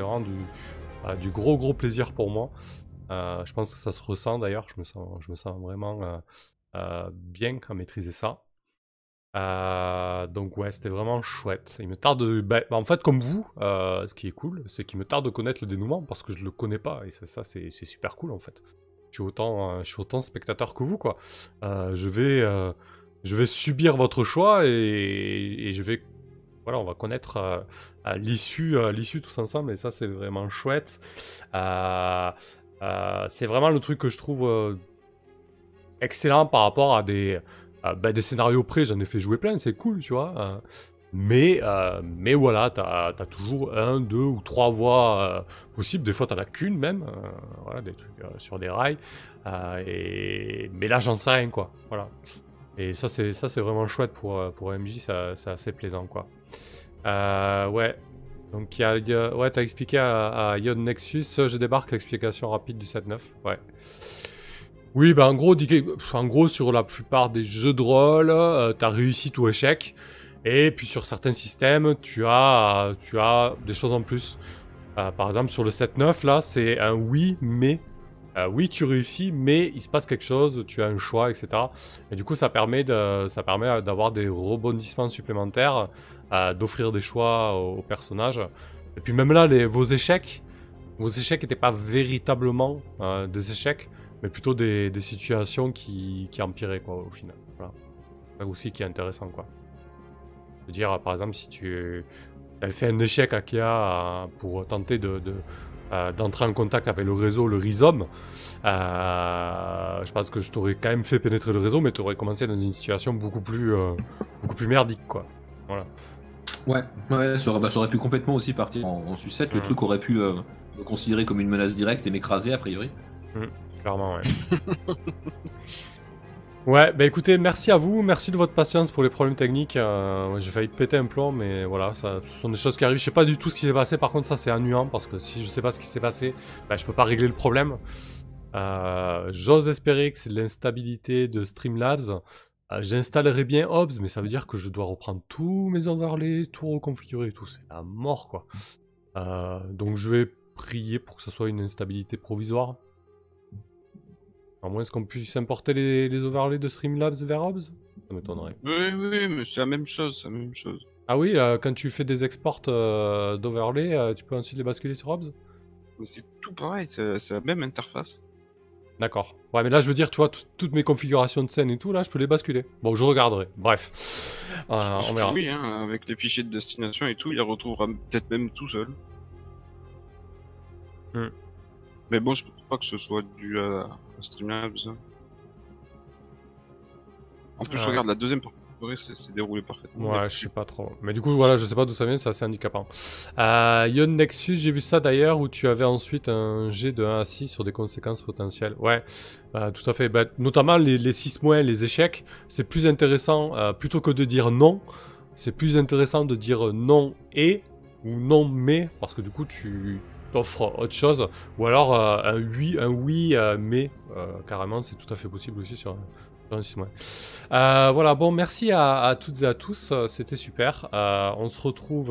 vraiment du, gros gros plaisir pour moi. Je pense que ça se ressent d'ailleurs. Je me sens, je me sens vraiment bien à maîtriser ça. Euh, donc ouais, c'était vraiment chouette. Il me tarde, de- bah, en fait, comme vous, euh, ce qui est cool, c'est qu'il me tarde de connaître le dénouement parce que je le connais pas et ça, c'est super cool en fait. Je suis autant, euh, spectateur que vous quoi. Je vais, je vais subir votre choix et, et je vais, voilà, on va connaître l'issue, l'issue tous ensemble et ça c'est vraiment chouette. C'est vraiment le truc que je trouve excellent par rapport à des, bah, des scénarios près. J'en ai fait jouer plein, c'est cool, tu vois. euh, mais, euh, mais voilà, t'as as toujours un, deux ou trois voies euh, possibles. Des fois, t'en as qu'une même. voilà, des trucs sur des rails. et... Mais là, j'en sais rien, quoi. Voilà. Et ça, c'est vraiment chouette pour, pour MJ. C'est assez plaisant, quoi. Ouais. Donc, y y a- ouais, t'as expliqué à, à Ion Nexus, je débarque, l'explication rapide du 7-9. Ouais. Oui, bah en gros, sur la plupart des jeux de rôle, euh, t'as réussi ou échec. Et puis sur certains systèmes, tu as, euh, tu as des choses en plus. Euh, par exemple, sur le 7-9, là, c'est un oui, mais. Oui, tu réussis, mais il se passe quelque chose, tu as un choix, etc. Et du coup, ça permet d'avoir des rebondissements supplémentaires, d'offrir des choix aux, personnages. Et puis même là, les, vos échecs, vos échecs n'étaient pas véritablement des échecs, mais plutôt des, des situations qui, qui empiraient, quoi, au final. Voilà. Ça aussi qui est intéressant, quoi. Je veux dire, par exemple, si tu avais fait un échec à euh, pour tenter de, de, euh, d'entrer en contact avec le réseau, le rhizome, euh, je pense que je t'aurais quand même fait pénétrer le réseau, mais tu aurais commencé dans une situation beaucoup plus, euh, beaucoup plus merdique, quoi. Voilà. Ouais, ouais ça, aurait, bah, ça aurait pu complètement aussi partir en, en sucette. Le Mm. truc aurait pu me considérer comme une menace directe et m'écraser a priori. Clairement, ouais. ouais, bah écoutez, merci à vous, merci de votre patience pour les problèmes techniques. euh, J'ai failli péter un plomb, mais voilà, ce sont des choses qui arrivent. Je sais pas du tout ce qui s'est passé, par contre, ça c'est ennuyant parce que si je sais pas ce qui s'est passé, bah, je peux pas régler le problème. Euh, J'ose espérer que c'est de l'instabilité de Streamlabs. Euh, J'installerai bien Hobbs, mais ça veut dire que je dois reprendre tous mes overlays, tout reconfigurer et tout. C'est la mort, quoi. Donc je vais prier pour que ce soit une instabilité provisoire. À moins qu'on puisse importer les, les overlays de Streamlabs vers Hobbs? Ça m'étonnerait. Oui, oui, mais c'est la même chose, c'est la même chose. Ah oui, euh, quand tu fais des exports euh, d'overlays, euh, tu peux ensuite les basculer sur Hobbs? Mais c'est tout pareil, c'est c'est la même interface. D'accord. Ouais, mais là, je veux dire, tu vois, tout- toutes mes configurations de scène et tout, là, je peux les basculer. Bon, je regarderai. Bref. Euh, on verra. Oui, hein, avec les fichiers de destination et tout, il les retrouvera peut-être même tout seul. Hmm. Mais bon, je pense pas que ce soit dû à, à Streamlabs. hein. En plus, regarde la deuxième, c'est c'est déroulé parfaitement. Ouais, je sais pas trop. Mais du coup, voilà, je sais pas d'où ça vient, c'est assez handicapant. Euh, Ion Nexus, j'ai vu ça d'ailleurs, où tu avais ensuite un G de 1 à 6 sur des conséquences potentielles. Ouais, euh, tout à fait. Bah, notamment les, les 6 moins, les échecs, c'est plus intéressant, euh, plutôt que de dire non, c'est plus intéressant de dire non et, ou non mais, parce que du coup, tu t'offres autre chose. Ou alors euh, un oui, un oui euh, mais, euh, carrément, c'est tout à fait possible aussi sur un, sur un 6 moins. Euh, voilà, bon, merci à, toutes et à tous, c'était super. On se retrouve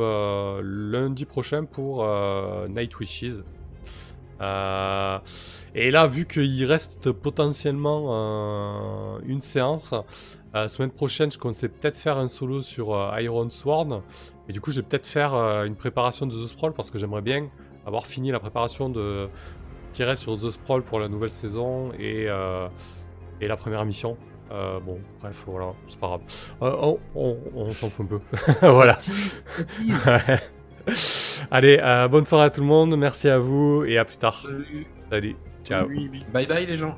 lundi prochain pour Night Wishes. Et là, vu qu'il reste potentiellement une séance, semaine prochaine, je comptais peut-être faire un solo sur Iron Sworn. Et du coup, je vais peut-être faire une préparation de The Sprawl parce que j'aimerais bien avoir fini la préparation de qui reste sur The Sprawl pour la nouvelle saison et, euh, et la première mission. Euh, bon, bref, voilà, c'est pas grave. Euh, on on- on s'en fout un peu. voilà. Ouais. Allez, euh, bonne soirée à tout le monde, merci à vous et à plus tard. Salut. Salut, ciao. Oui, oui. Bye bye les gens.